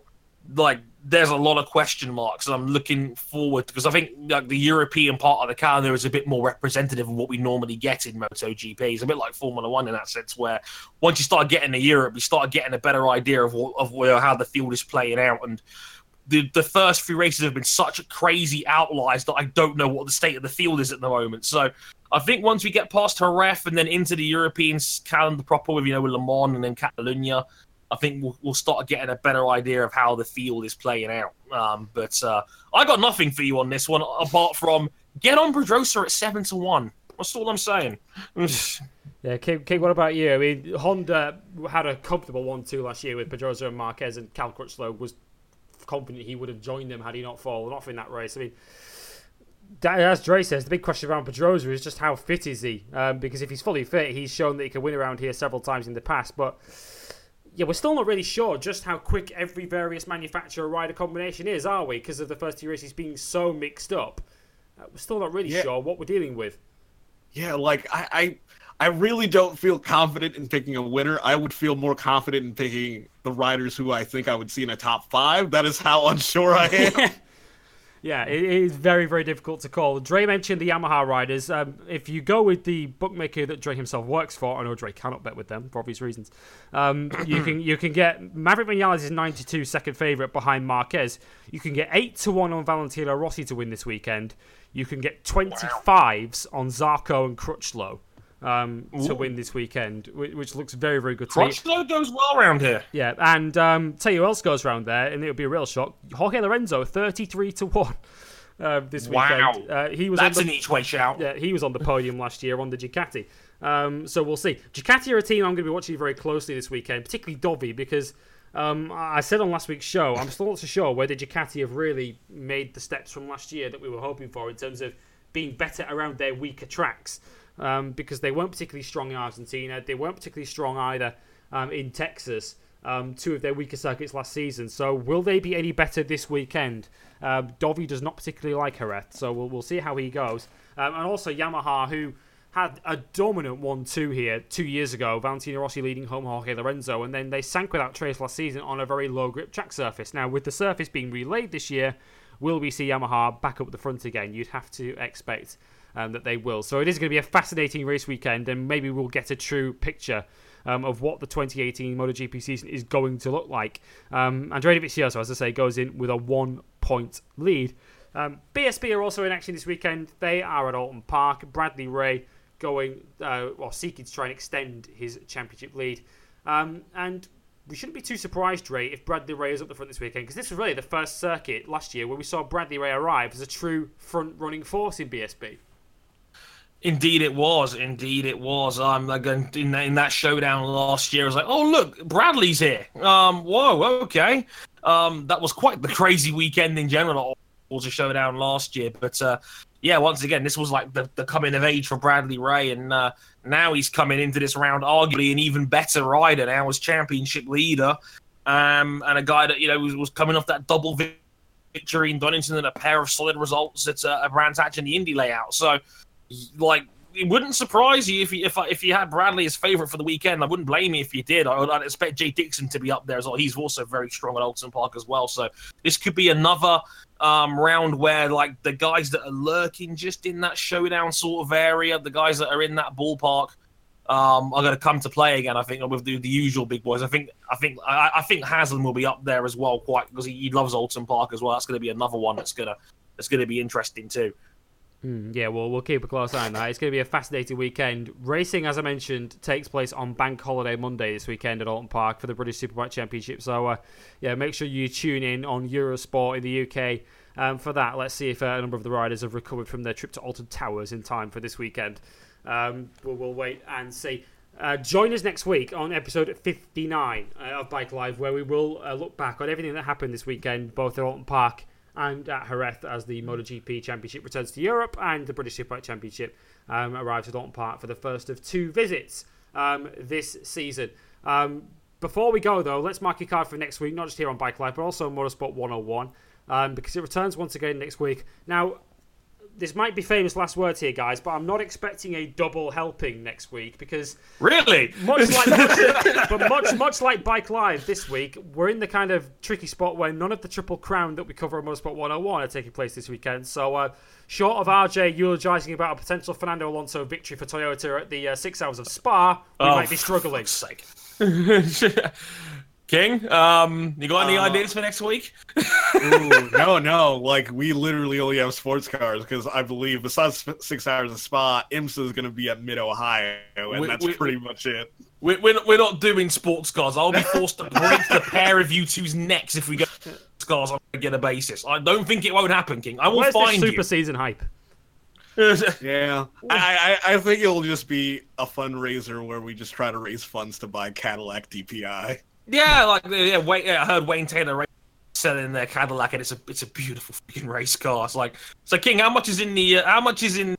like there's a lot of question marks, and I'm looking forward because I think like the European part of the calendar is a bit more representative of what we normally get in MotoGP. It's a bit like Formula One in that sense, where once you start getting to Europe, you start getting a better idea of what, of where, how the field is playing out, and the the first few races have been such crazy outliers that I don't know what the state of the field is at the moment. So I think once we get past Jerez and then into the European calendar proper with you know with Le Mans and then Catalunya, I think we'll, we'll start getting a better idea of how the field is playing out. Um, but uh, I got nothing for you on this one apart from get on Pedrosa at seven to one. That's all I'm saying. yeah, King, what about you? I mean, Honda had a comfortable one-two last year with Pedrosa and Marquez, and Cal Crutchlow was confident he would have joined them had he not fallen off in that race. I mean, as Dre says, the big question around Pedrosa is just how fit is he? Um, because if he's fully fit, he's shown that he can win around here several times in the past, but yeah, we're still not really sure just how quick every various manufacturer rider combination is, are we? Because of the first two races being so mixed up. Uh, we're still not really yeah. sure what we're dealing with. Yeah, like I, I, I really don't feel confident in picking a winner. I would feel more confident in picking the riders who I think I would see in a top five. That is how unsure I am. Yeah, it is very, very difficult to call. Dre mentioned the Yamaha riders. Um, if you go with the bookmaker that Dre himself works for, I know Dre cannot bet with them for obvious reasons. Um, you can you can get Maverick Vinales is 92 second favourite behind Marquez. You can get eight to one on Valentino Rossi to win this weekend. You can get 25s on Zarco and Crutchlow um, to win this weekend, which, looks very, very good to Crutchlow goes well around here. Yeah, and um, tell you who else goes around there, and it'll be a real shock. Jorge Lorenzo, 33 to 1. Uh, this wow. weekend, uh, he was that's the, an each way shout. Yeah, he was on the podium last year on the Ducati. Um, so we'll see. Ducati are a team I'm going to be watching very closely this weekend, particularly Dovi, because um, I said on last week's show, I'm still not so sure whether Ducati have really made the steps from last year that we were hoping for in terms of being better around their weaker tracks um, because they weren't particularly strong in Argentina. They weren't particularly strong either um, in Texas, um, two of their weaker circuits last season. So will they be any better this weekend? Um, Dovi does not particularly like Jerez, so we'll, we'll see how he goes. Um, and also Yamaha, who had a dominant 1-2 here two years ago. Valentino Rossi leading home Jorge Lorenzo, and then they sank without trace last season on a very low grip track surface. Now, with the surface being relayed this year, will we see Yamaha back up the front again? You'd have to expect um, that they will. So it is going to be a fascinating race weekend, and maybe we'll get a true picture um, of what the 2018 MotoGP season is going to look like. Um, Andrea Dovizioso, as I say, goes in with a one point lead. Um, BSB are also in action this weekend. They are at Oulton Park. Bradley Ray going, uh, well, seeking to try and extend his championship lead. Um, and we shouldn't be too surprised, Ray, if Bradley Ray is up the front this weekend, because this was really the first circuit last year where we saw Bradley Ray arrive as a true front running force in BSB. Indeed, it was. Indeed, it was. Um, like in that, in that showdown last year, I was like, "Oh, look, Bradley's here." Um, whoa, okay. Um, that was quite the crazy weekend in general. Was a showdown last year, but uh, yeah, once again, this was like the, the coming of age for Bradley Ray, and uh, now he's coming into this round arguably an even better rider now as championship leader, um, and a guy that you know was, was coming off that double victory in Donington and a pair of solid results at uh, Brands Hatch in the Indy layout. So like it wouldn't surprise you if you if if you had Bradley as favorite for the weekend. I wouldn't blame you if you did. I would I'd expect Jay Dixon to be up there as well. He's also very strong at Oulton Park as well. So this could be another um, round where like the guys that are lurking just in that showdown sort of area, the guys that are in that ballpark, um, are going to come to play again. I think with the, the usual big boys. I think I think I, I think Haslam will be up there as well, quite because he, he loves Oulton Park as well. That's going to be another one that's gonna that's going to be interesting too. Mm, yeah, well, we'll keep a close eye on that. It's going to be a fascinating weekend. Racing, as I mentioned, takes place on Bank Holiday Monday this weekend at Oulton Park for the British Superbike Championship. So, uh, yeah, make sure you tune in on Eurosport in the UK um, for that. Let's see if uh, a number of the riders have recovered from their trip to Alton Towers in time for this weekend. Um, we'll, we'll wait and see. Uh, join us next week on episode 59 uh, of Bike Live, where we will uh, look back on everything that happened this weekend, both at Oulton Park and at Jerez as the MotoGP Championship returns to Europe and the British Superbike Championship um, arrives at Oulton Park for the first of two visits um, this season. Um, before we go, though, let's mark your card for next week, not just here on Bike Live, but also Motorsport 101, um, because it returns once again next week. Now, this might be famous last words here, guys, but I'm not expecting a double helping next week because Really? much like much, but much much like Bike Live this week, we're in the kind of tricky spot where none of the triple crown that we cover on Motorsport 101 are taking place this weekend. So, uh, short of RJ eulogising about a potential Fernando Alonso victory for Toyota at the uh, six hours of Spa, we Oh, might be struggling. For fuck's sake. King, um, you got any Uh, ideas for next week? Ooh, no, no. Like we literally only have sports cars because I believe besides six hours of Spa, IMSA is going to be at Mid Ohio, and We- that's we- pretty much it. We're, we're, not, we're not doing sports cars. I'll be forced to break the pair of you two's necks if we go cars on a regular basis. I don't think it won't happen, King. I will Where's this find super season hype? Yeah, I, I I think it'll just be a fundraiser where we just try to raise funds to buy Cadillac DPI. Yeah, like yeah, wait, yeah, I heard Wayne Taylor ra- selling their Cadillac, and it's a it's a beautiful freaking race car. It's like, so King, how much is in the? Uh, how much is in?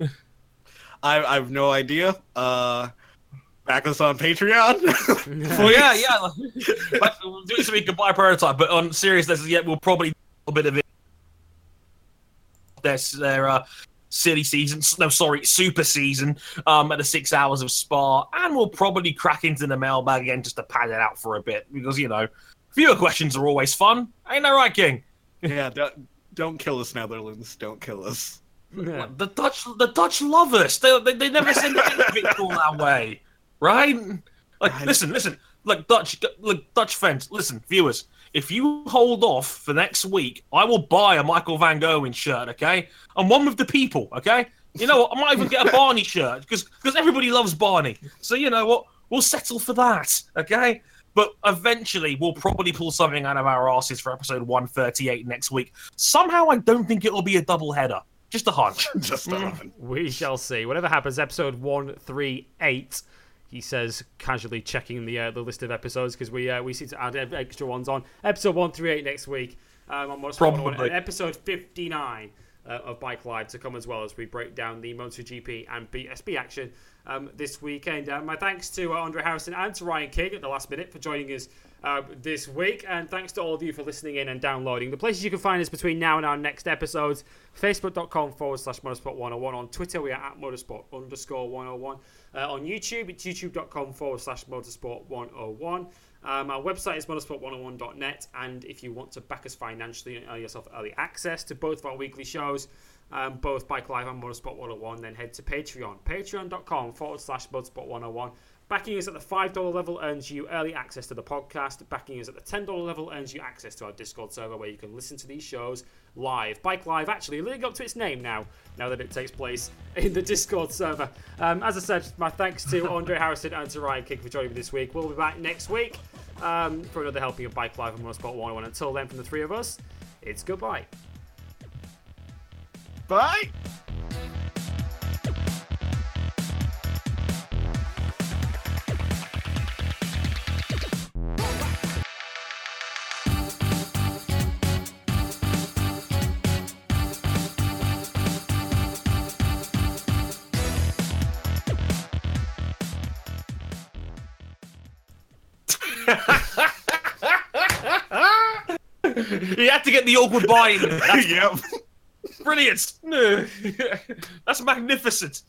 I I have no idea. Uh, back us on Patreon. Well, yeah, yeah. Like, like, we'll do it so we can buy a prototype. But on serious, seriousness, yeah, we'll probably do a bit of it. Their their uh, silly season, no, sorry, super season. Um, at the six hours of Spa, and we'll probably crack into the mailbag again just to pad it out for a bit because you know, fewer questions are always fun. Ain't that right, King? yeah, don't, don't kill us, Netherlands. Don't kill us. Yeah. The Dutch, the Dutch love us. They, they, they never send anything all our way, right? Like, I- listen, listen. Like Dutch, look, Dutch fans. Listen, viewers. If you hold off for next week, I will buy a Michael Van Gogh shirt. Okay, I'm one with the people. Okay, you know what? I might even get a Barney shirt because because everybody loves Barney. So you know what? We'll settle for that. Okay. But eventually, we'll probably pull something out of our asses for episode 138 next week. Somehow, I don't think it'll be a double header. Just a hunch. Just on. Mm. We shall see. Whatever happens, episode one three eight. He says casually checking the uh, the list of episodes because we uh, we seem to add extra ones on episode one three eight next week. Um, on Motorsport 101, Probably. and episode fifty nine uh, of Bike Live to come as well as we break down the MotoGP and BSB action um, this weekend. Uh, my thanks to uh, Andre Harrison and to Ryan King at the last minute for joining us uh, this week, and thanks to all of you for listening in and downloading. The places you can find us between now and our next episodes facebook.com forward slash motorsport 101. On Twitter, we are at motorsport underscore 101. Uh, on YouTube, it's youtube.com forward slash motorsport 101. Um, our website is motorsport101.net, and if you want to back us financially and earn yourself early access to both of our weekly shows, um, both Bike Live and Motorsport 101, then head to Patreon. Patreon.com forward slash Motorsport 101. Backing us at the $5 level earns you early access to the podcast. Backing us at the $10 level earns you access to our Discord server where you can listen to these shows live. Bike Live actually living up to its name now, now that it takes place in the Discord server. Um, as I said, my thanks to Andre Harrison and to Ryan King for joining me this week. We'll be back next week um, for another helping of Bike Live and Motorsport 101. Until then, from the three of us, it's goodbye. Bye. You had to get the awkward buy in. That's yep. brilliant. That's magnificent.